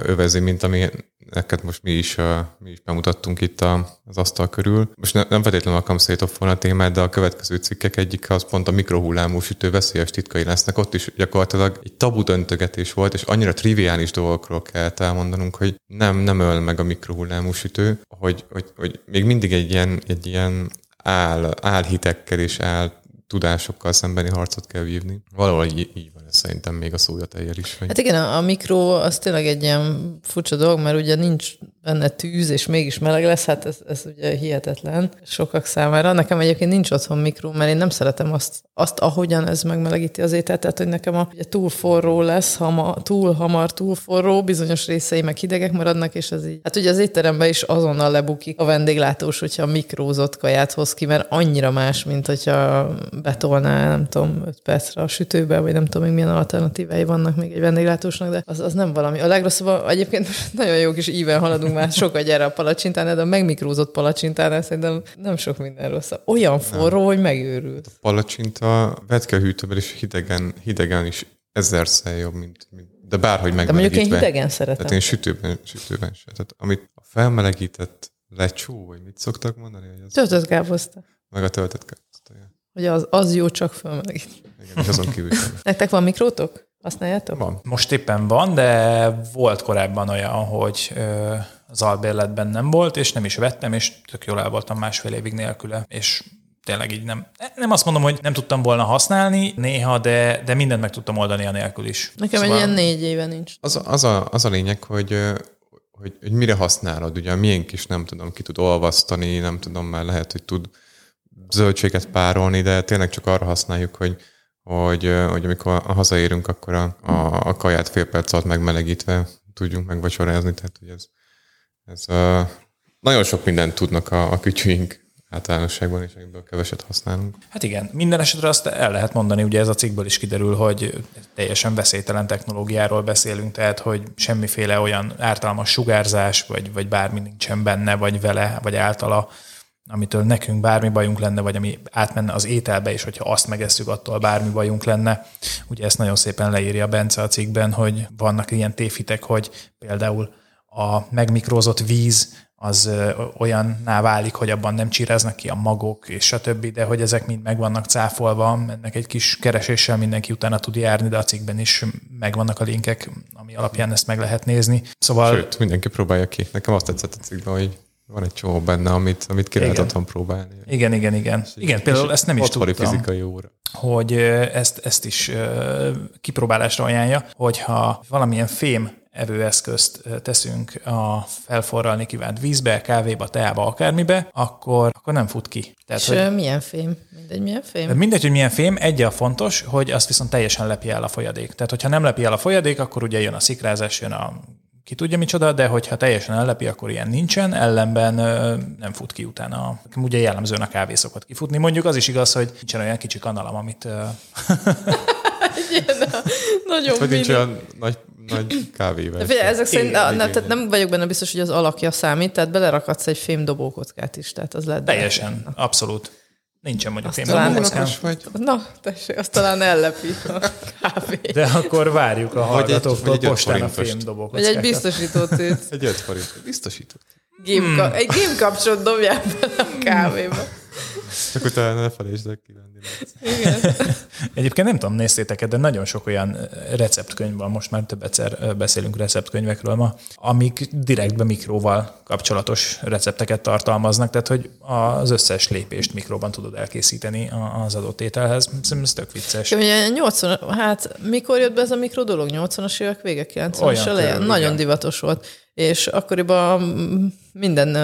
övezi, mint ami neked most mi is, mi is bemutattunk itt az asztal körül. Most ne, nem feltétlenül akarom szétoffolni a témát, de a következő cikkek egyik az pont a mikrohullámú sütő veszélyes titkai lesznek. Ott is gyakorlatilag egy tabu döntögetés volt, és annyira triviális dolgokról kell elmondanunk, hogy nem, nem öl meg a mikrohullámú sütő, hogy, hogy, hogy még mindig egy ilyen, egy ilyen áll, álhitekkel és áll tudásokkal szembeni harcot kell vívni. Valahol így, így van szerintem még a szója is. Hogy... Hát igen, a, a mikro az tényleg egy ilyen furcsa dolog, mert ugye nincs benne tűz, és mégis meleg lesz, hát ez, ez ugye hihetetlen sokak számára. Nekem egyébként nincs otthon mikro, mert én nem szeretem azt, azt ahogyan ez megmelegíti az ételt, tehát hogy nekem a, ugye túl forró lesz, hama, túl hamar, túl forró, bizonyos részei meg hidegek maradnak, és ez így. Hát ugye az étteremben is azonnal lebukik a vendéglátós, hogyha mikrózott kaját hoz ki, mert annyira más, mint hogyha betolná, nem tudom, 5 percre a sütőbe, vagy nem tudom, még milyen alternatívái vannak még egy vendéglátósnak, de az, az nem valami. A legrosszabb, egyébként nagyon jó kis íven haladunk már sokat gyere a palacsintán, de a megmikrózott palacsintán szerintem nem sok minden rossz. Olyan forró, nem. hogy megőrült. A palacsinta vetkehűtővel és hidegen, hidegen is ezerszer jobb, mint, mint de bárhogy megmelegítve. De mondjuk én hidegen szeretem. Tehát én sütőben, sütőben sem. Tehát amit a felmelegített lecsó, vagy mit szoktak mondani? Hogy az töltött káposzta. Meg a töltött káposzta, ja. Hogy az, az jó csak felmelegítve. Igen, és azon kívül Nektek van mikrótok? Használjátok? Van. Most éppen van, de volt korábban olyan, hogy az albérletben nem volt, és nem is vettem, és tök jól el voltam másfél évig nélküle, és tényleg így nem. Nem azt mondom, hogy nem tudtam volna használni néha, de, de mindent meg tudtam oldani a nélkül is. Nekem szóval... egy ilyen négy éve nincs. Az, az, a, az a lényeg, hogy, hogy, hogy mire használod. Ugye milyen kis, nem tudom, ki tud olvasztani, nem tudom, már lehet, hogy tud zöldséget párolni, de tényleg csak arra használjuk, hogy hogy, hogy amikor hazaérünk, akkor a, a, a kaját fél perc alatt megmelegítve tudjunk megvacsorázni, tehát hogy ez, ez uh, nagyon sok mindent tudnak a, a kütyüink általánosságban, és ebből keveset használunk. Hát igen, minden esetre azt el lehet mondani, ugye ez a cikkből is kiderül, hogy teljesen veszélytelen technológiáról beszélünk, tehát hogy semmiféle olyan ártalmas sugárzás, vagy, vagy bármi nincsen benne, vagy vele, vagy általa, amitől nekünk bármi bajunk lenne, vagy ami átmenne az ételbe, és hogyha azt megesszük, attól bármi bajunk lenne. Ugye ezt nagyon szépen leírja Bence a cikkben, hogy vannak ilyen tévhitek, hogy például a megmikrózott víz az olyanná válik, hogy abban nem csíreznek ki a magok, és stb., de hogy ezek mind meg vannak cáfolva, ennek egy kis kereséssel mindenki utána tud járni, de a cikkben is megvannak a linkek, ami alapján ezt meg lehet nézni. Szóval... Sőt, mindenki próbálja ki. Nekem azt tetszett a cikkben, hogy van egy csomó benne, amit, amit ki lehet otthon próbálni. Igen, igen, igen. Igen, például ezt nem is tudtam. fizikai óra. Hogy ezt, ezt is kipróbálásra ajánlja, hogyha valamilyen fém evőeszközt teszünk a felforralni kívánt vízbe, kávéba, teába, akármibe, akkor, akkor nem fut ki. Tehát, És hogy, milyen fém? Mindegy, milyen fém? Mindegy, hogy milyen fém, egy a fontos, hogy azt viszont teljesen lepi el a folyadék. Tehát, hogyha nem lepi el a folyadék, akkor ugye jön a szikrázás, jön a ki tudja micsoda, de hogyha teljesen ellepi, akkor ilyen nincsen, ellenben nem fut ki utána. Ugye jellemzően a kávé szokott kifutni. Mondjuk az is igaz, hogy nincsen olyan kicsi kanalam, amit... Igen, nagyon hát, nincs olyan nagy nagy kávével. De ezek szerint igen, na, tehát nem vagyok benne biztos, hogy az alakja számít, tehát belerakadsz egy fém dobókockát is, tehát az lehet. Teljesen, be. abszolút. Nincsen mondjuk fém dobókockát. Vagy. Na, tessék, azt talán ellepi a kávé. De akkor várjuk a hallgatóktól postán a fém dobókockát. Vagy egy biztosítót. egy 5 forint biztosítót. Game, hmm. Egy game kapcsolat dobják bele a kávéba. Csak utána ne felejtsd el kivenni. Igen. Egyébként nem tudom, néztétek de nagyon sok olyan receptkönyv van, most már több egyszer beszélünk receptkönyvekről ma, amik direktbe mikróval kapcsolatos recepteket tartalmaznak, tehát hogy az összes lépést mikróban tudod elkészíteni az adott ételhez. Szerintem ez tök vicces. Ugye 80, hát mikor jött be ez a mikro dolog? 80-as évek vége, 90-es eleje? Nagyon igen. divatos volt. És akkoriban minden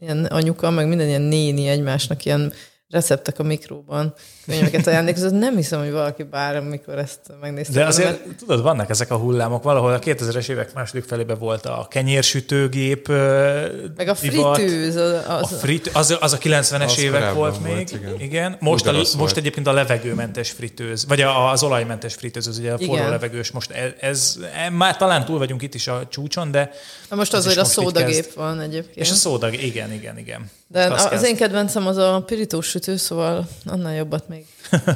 ilyen anyuka, meg minden ilyen néni egymásnak ilyen receptek a mikróban könyveket ajándékozott. Nem hiszem, hogy valaki bármikor ezt megnézte. De azért, mert... tudod, vannak ezek a hullámok. Valahol a 2000-es évek második felében volt a kenyérsütőgép. Meg a fritőz. Az, az, a frit, az, az a 90-es az évek volt még. Volt, igen. igen. Most, a, most volt. egyébként a levegőmentes fritőz, vagy az olajmentes fritőz, az ugye a forró igen. levegős. Most ez, ez, már talán túl vagyunk itt is a csúcson, de... Na most az, hogy a szódagép van egyébként. És a szódagép, igen, igen, igen. De az, az én kedvencem az a pirítós sütő, szóval annál jobbat még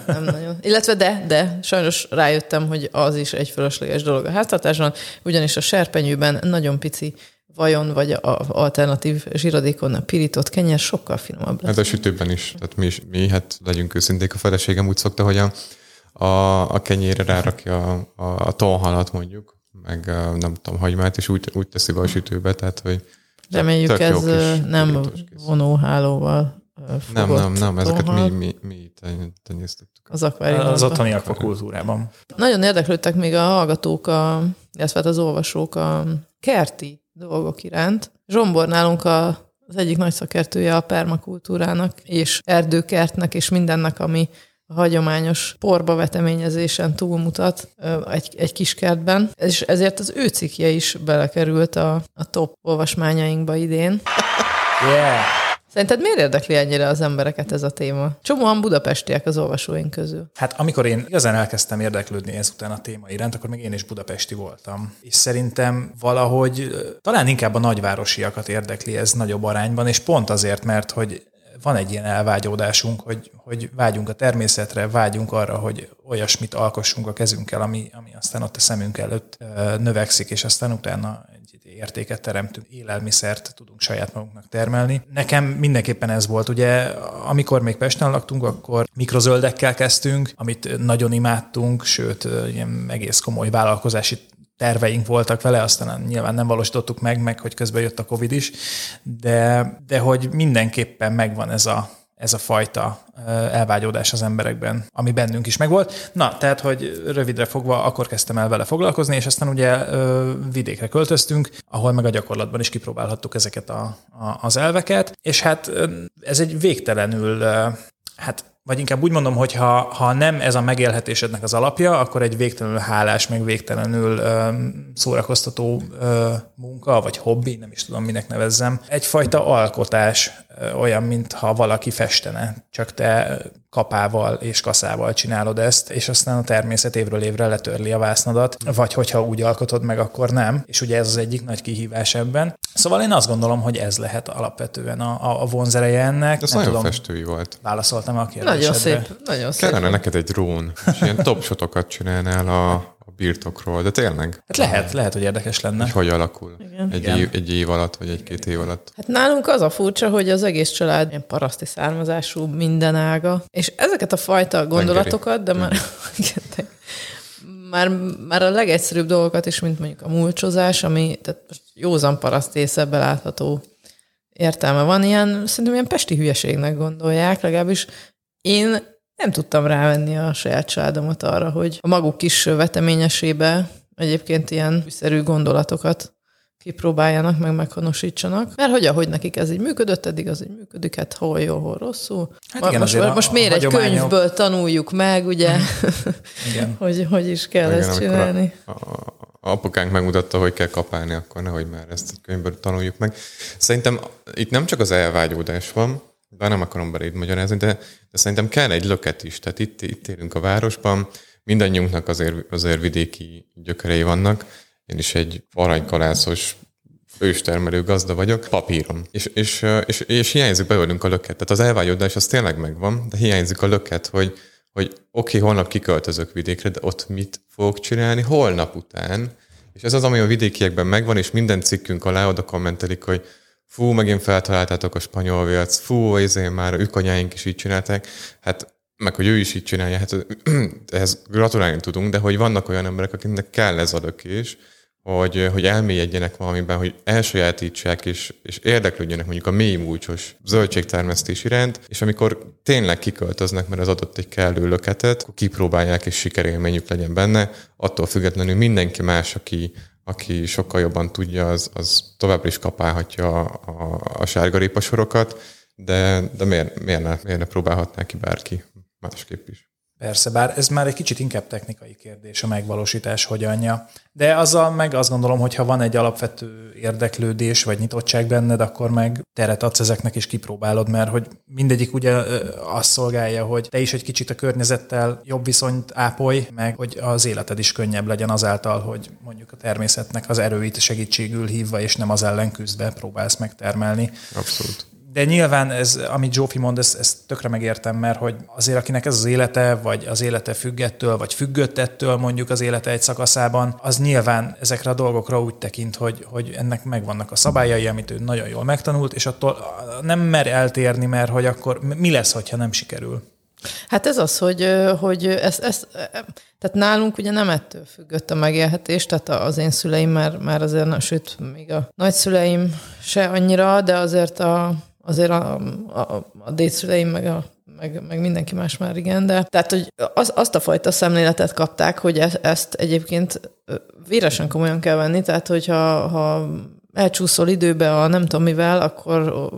nem nagyon. Illetve de, de sajnos rájöttem, hogy az is egy fölösleges dolog a háztartásban, ugyanis a serpenyőben nagyon pici vajon, vagy a alternatív zsiradékon a pirított kenyer sokkal finomabb lesz. Hát a sütőben is. Tehát mi, is, mi hát legyünk őszinték, a feleségem úgy szokta, hogy a, a, a kenyérre rárakja a, a, a tonhalat mondjuk, meg a, nem tudom, hagymát, és úgy, úgy teszi be a sütőbe, tehát hogy Reméljük ez nem vonóhálóval nem, nem, nem, ezeket mi, mi, mi tenyésztettük. Az. Az otthoni akvakultúrában. Nagyon érdeklődtek még a hallgatók, a, illetve hát az olvasók a kerti dolgok iránt. Zsombor nálunk a, az egyik nagy szakértője a permakultúrának, és erdőkertnek, és mindennek, ami a hagyományos porba veteményezésen túlmutat egy, egy kis kertben, és ezért az ő cikkje is belekerült a, a top olvasmányainkba idén. Yeah. Szerinted miért érdekli ennyire az embereket ez a téma? Csomóan budapestiek az olvasóink közül. Hát amikor én igazán elkezdtem érdeklődni ezután a téma iránt, akkor még én is budapesti voltam. És szerintem valahogy talán inkább a nagyvárosiakat érdekli ez nagyobb arányban, és pont azért, mert hogy van egy ilyen elvágyódásunk, hogy, hogy vágyunk a természetre, vágyunk arra, hogy olyasmit alkossunk a kezünkkel, ami, ami aztán ott a szemünk előtt növekszik, és aztán utána értéket teremtünk, élelmiszert tudunk saját magunknak termelni. Nekem mindenképpen ez volt. Ugye, amikor még Pesten laktunk, akkor mikrozöldekkel kezdtünk, amit nagyon imádtunk, sőt, ilyen egész komoly vállalkozási terveink voltak vele, aztán nyilván nem valósítottuk meg, meg hogy közben jött a Covid is, de, de hogy mindenképpen megvan ez a, ez a fajta elvágyódás az emberekben, ami bennünk is megvolt. Na, tehát, hogy rövidre fogva, akkor kezdtem el vele foglalkozni, és aztán ugye vidékre költöztünk, ahol meg a gyakorlatban is kipróbálhattuk ezeket a, a, az elveket, és hát ez egy végtelenül hát vagy inkább úgy mondom, hogy ha, ha nem ez a megélhetésednek az alapja, akkor egy végtelenül hálás, meg végtelenül ö, szórakoztató ö, munka, vagy hobbi, nem is tudom, minek nevezzem. Egyfajta alkotás, ö, olyan, mintha valaki festene, csak te kapával és kaszával csinálod ezt, és aztán a természet évről évre letörli a vásznadat, vagy hogyha úgy alkotod meg, akkor nem. És ugye ez az egyik nagy kihívás ebben. Szóval én azt gondolom, hogy ez lehet alapvetően a, a vonzereje ennek. Ez nem nagyon tudom, festői volt. Válaszoltam a kérdésedre. Nagyon szép, nagyon szép. Kellene neked egy drón, és ilyen top shotokat csinálnál a, birtokról, de tényleg. Hát lehet, lehet, hogy érdekes lenne. Hogy hogy alakul Igen. Egy, Igen. Év, egy év alatt, vagy egy-két év alatt. Hát nálunk az a furcsa, hogy az egész család ilyen paraszti származású minden ága, és ezeket a fajta gondolatokat, de már, már, már a legegyszerűbb dolgokat is, mint mondjuk a mulcsozás, ami tehát most józan paraszt észebbe látható értelme van, ilyen, szerintem ilyen pesti hülyeségnek gondolják, legalábbis én nem tudtam rávenni a saját családomat arra, hogy a maguk kis veteményesébe egyébként ilyen szerű gondolatokat kipróbáljanak, meg meghonosítsanak. Mert hogy ahogy nekik ez így működött, eddig az így működik, hát hol jó, hol rosszul. Hát igen, most, most a, miért a egy hagyományok... könyvből tanuljuk meg, ugye, igen. hogy hogy is kell igen, ezt csinálni. A, a, apukánk megmutatta, hogy kell kapálni, akkor nehogy már ezt a könyvből tanuljuk meg. Szerintem itt nem csak az elvágyódás van, bár nem akarom beléd magyarázni, de, de szerintem kell egy löket is. Tehát itt, itt élünk a városban, mindannyiunknak azért, azért vidéki gyökerei vannak. Én is egy aranykalászos őstermelő gazda vagyok, papíron. És, és, és, és hiányzik belőlünk a löket. Tehát az elvágyódás az tényleg megvan, de hiányzik a löket, hogy, hogy oké, okay, holnap kiköltözök vidékre, de ott mit fogok csinálni holnap után. És ez az, ami a vidékiekben megvan, és minden cikkünk alá oda kommentelik, hogy fú, megint feltaláltátok a spanyol vélc, fú, ezért már ők anyáink is így csinálták, hát meg hogy ő is így csinálja, hát ehhez gratulálni tudunk, de hogy vannak olyan emberek, akiknek kell ez a lökés, hogy, hogy elmélyedjenek valamiben, hogy elsajátítsák és, és érdeklődjenek mondjuk a mély múlcsos zöldségtermesztés iránt, és amikor tényleg kiköltöznek, mert az adott egy kellő löketet, akkor kipróbálják és sikerélményük legyen benne, attól függetlenül mindenki más, aki, aki sokkal jobban tudja, az, az továbbra is kapálhatja a, a, a sárgarépa sorokat, de, de miért, miért, ne, miért ne próbálhatná ki bárki másképp is? Persze, bár ez már egy kicsit inkább technikai kérdés, a megvalósítás hogyanja. De azzal meg azt gondolom, hogy ha van egy alapvető érdeklődés vagy nyitottság benned, akkor meg teret adsz ezeknek és kipróbálod, mert hogy mindegyik ugye azt szolgálja, hogy te is egy kicsit a környezettel jobb viszonyt ápolj, meg hogy az életed is könnyebb legyen azáltal, hogy mondjuk a természetnek az erőit segítségül hívva, és nem az ellen küzdve próbálsz megtermelni. Abszolút de nyilván ez, amit Zsófi mond, ezt, ezt tökre megértem, mert hogy azért akinek ez az élete, vagy az élete függettől, vagy függött ettől mondjuk az élete egy szakaszában, az nyilván ezekre a dolgokra úgy tekint, hogy, hogy ennek megvannak a szabályai, amit ő nagyon jól megtanult, és attól nem mer eltérni, mert hogy akkor mi lesz, hogyha nem sikerül. Hát ez az, hogy, hogy ez, ez, tehát nálunk ugye nem ettől függött a megélhetés, tehát az én szüleim már, már azért, sőt, még a nagyszüleim se annyira, de azért a, azért a, a, a dédszüleim meg, a, meg, meg mindenki más már igen, de tehát, hogy az, azt a fajta szemléletet kapták, hogy e, ezt egyébként véresen komolyan kell venni, tehát hogyha ha elcsúszol időbe a nem tudom mivel, akkor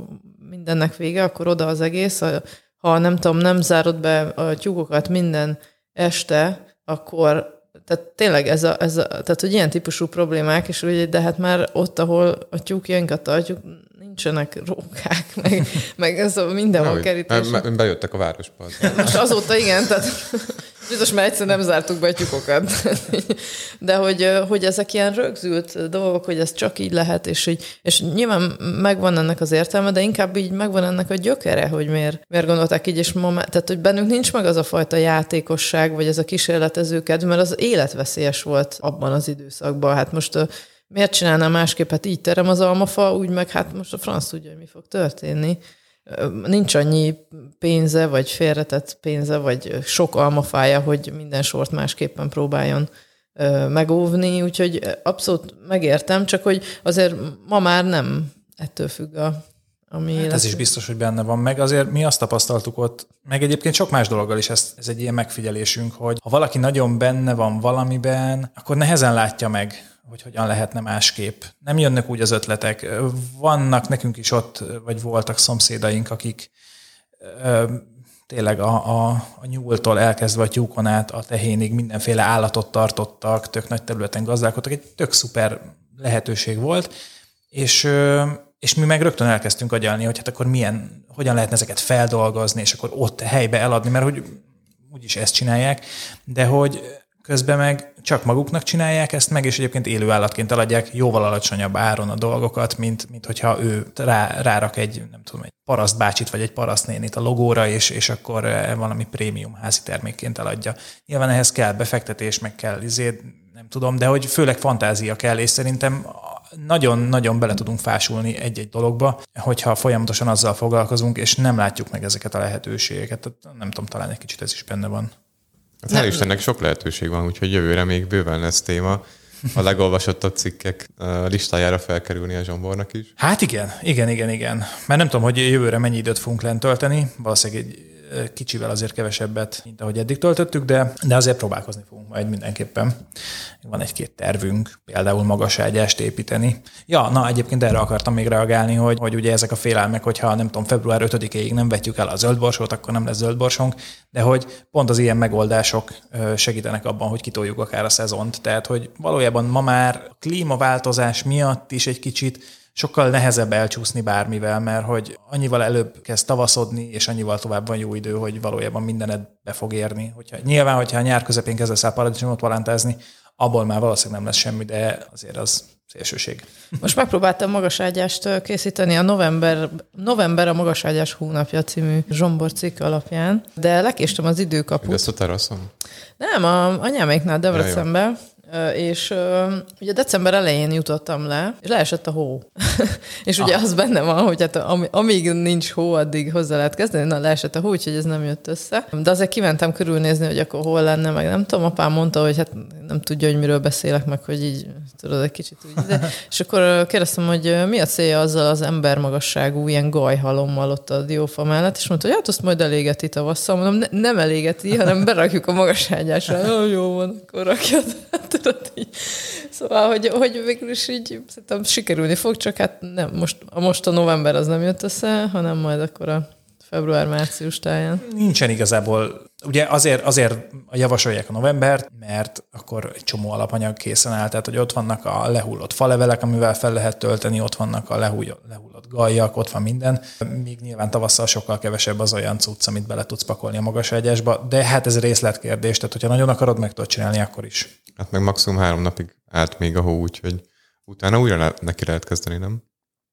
mindennek vége, akkor oda az egész. Ha nem tudom, nem zárod be a tyúkokat minden este, akkor tehát tényleg ez a, ez a, tehát hogy ilyen típusú problémák, és ugye, de hát már ott, ahol a tyúkjainkat tartjuk, nincsenek rókák, meg, meg ez a mindenhol kerítés. Bejöttek a városba. Most azóta igen, tehát biztos már egyszer nem zártuk be a tyukokat. De hogy, hogy ezek ilyen rögzült dolgok, hogy ez csak így lehet, és, így, és nyilván megvan ennek az értelme, de inkább így megvan ennek a gyökere, hogy miért, miért gondolták így, és ma, tehát hogy bennünk nincs meg az a fajta játékosság, vagy ez a kísérletező kedv, mert az életveszélyes volt abban az időszakban. Hát most miért csinálnám másképp? Hát így terem az almafa, úgy meg hát most a franc tudja, hogy mi fog történni. Nincs annyi pénze, vagy félretett pénze, vagy sok almafája, hogy minden sort másképpen próbáljon megóvni, úgyhogy abszolút megértem, csak hogy azért ma már nem ettől függ a ami hát ez is biztos, hogy benne van. Meg azért mi azt tapasztaltuk ott, meg egyébként sok más dologgal is ez, ez egy ilyen megfigyelésünk, hogy ha valaki nagyon benne van valamiben, akkor nehezen látja meg, hogy hogyan lehetne másképp. Nem jönnek úgy az ötletek. Vannak nekünk is ott, vagy voltak szomszédaink, akik tényleg a, a, a nyúltól elkezdve a tyúkon át a tehénig mindenféle állatot tartottak, tök nagy területen gazdálkodtak, egy tök szuper lehetőség volt, és, És mi meg rögtön elkezdtünk agyalni, hogy hát akkor milyen, hogyan lehetne ezeket feldolgozni, és akkor ott helybe eladni, mert hogy úgyis ezt csinálják, de hogy közben meg csak maguknak csinálják ezt meg, és egyébként élő állatként eladják jóval alacsonyabb áron a dolgokat, mint, mint hogyha ő rá, rárak egy, nem tudom, egy paraszt bácsit vagy egy parasztnénit a logóra, és, és akkor eh, valami prémium házi termékként eladja. Nyilván ehhez kell befektetés, meg kell izé, nem tudom, de hogy főleg fantázia kell, és szerintem nagyon-nagyon bele tudunk fásulni egy-egy dologba, hogyha folyamatosan azzal foglalkozunk, és nem látjuk meg ezeket a lehetőségeket. Nem tudom, talán egy kicsit ez is benne van. Hát hál' Istennek sok lehetőség van, úgyhogy jövőre még bőven lesz téma a legolvasottabb cikkek listájára felkerülni a Zsombornak is. Hát igen, igen, igen, igen. Mert nem tudom, hogy jövőre mennyi időt fogunk lent tölteni, valószínűleg egy kicsivel azért kevesebbet, mint ahogy eddig töltöttük, de, de azért próbálkozni fogunk majd mindenképpen. Van egy-két tervünk, például magas ágyást építeni. Ja, na egyébként erre akartam még reagálni, hogy, hogy ugye ezek a félelmek, hogyha nem tudom, február 5-ig nem vetjük el a zöldborsót, akkor nem lesz zöldborsónk, de hogy pont az ilyen megoldások segítenek abban, hogy kitoljuk akár a szezont. Tehát, hogy valójában ma már a klímaváltozás miatt is egy kicsit sokkal nehezebb elcsúszni bármivel, mert hogy annyival előbb kezd tavaszodni, és annyival tovább van jó idő, hogy valójában mindened be fog érni. Hogyha, nyilván, hogyha a nyár közepén kezdesz el paradicsomot palántázni, abból már valószínűleg nem lesz semmi, de azért az szélsőség. Most megpróbáltam magaságyást készíteni a november, november a magaságyás hónapja című Zsombor cikk alapján, de lekéstem az időkaput. De ezt a teraszon? Nem, a anyáméknál Debrecenben, és ugye december elején jutottam le, és leesett a hó. és ugye ah. az benne van, hogy hát am, amíg nincs hó, addig hozzá lehet kezdeni, na leesett a hó, úgyhogy ez nem jött össze. De azért kimentem körülnézni, hogy akkor hol lenne, meg nem tudom, apám mondta, hogy hát nem tudja, hogy miről beszélek, meg hogy így, tudod, egy kicsit úgy. De, és akkor kérdeztem, hogy mi a célja azzal az ember magasságú ilyen gajhalommal ott a diófa mellett, és mondta, hogy hát azt majd elégeti tavasszal. Mondom, ne, nem elégeti, hanem berakjuk a magaságyásra. jó van, akkor rakjad. Tudod így. Szóval, hogy, hogy végül is így szerintem sikerülni fog, csak hát nem, most, a most a november az nem jött össze, hanem majd akkor a február-március táján. Nincsen igazából, ugye azért, azért javasolják a novembert, mert akkor egy csomó alapanyag készen áll, tehát hogy ott vannak a lehullott falevelek, amivel fel lehet tölteni, ott vannak a lehullott gajak, ott van minden. Még nyilván tavasszal sokkal kevesebb az olyan cucc, amit bele tudsz pakolni a magas ágyásba, de hát ez részletkérdés, tehát hogyha nagyon akarod, meg tudod csinálni, akkor is. Hát meg maximum három napig állt még a hó, úgyhogy utána újra neki lehet kezdeni, nem?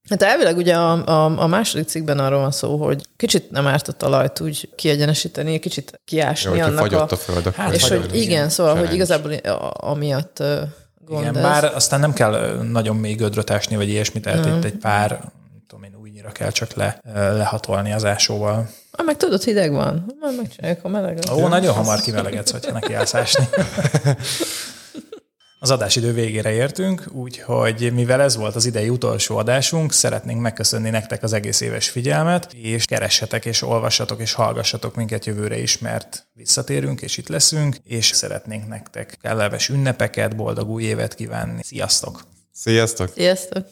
Hát elvileg ugye a, a, a második cikkben arról van szó, hogy kicsit nem árt a talajt úgy kiegyenesíteni, kicsit kiásni ja, annak a... a föld, akkor hát, és hogy igen, igen, szóval, hogy igazából amiatt gond igen, ez. bár aztán nem kell nagyon még gödröt ásni, vagy ilyesmit, tehát itt egy pár újnyira kell csak le, lehatolni az ásóval. Ah, meg tudod, hideg van. Majd megcsináljuk, a meleg. Ó, nagyon hamar kimelegedsz, hogyha neki állsz ásni. Az adásidő végére értünk, úgyhogy mivel ez volt az idei utolsó adásunk, szeretnénk megköszönni nektek az egész éves figyelmet, és keressetek, és olvassatok, és hallgassatok minket jövőre is, mert visszatérünk, és itt leszünk, és szeretnénk nektek kellemes ünnepeket, boldog új évet kívánni. Sziasztok! Sziasztok! Sziasztok!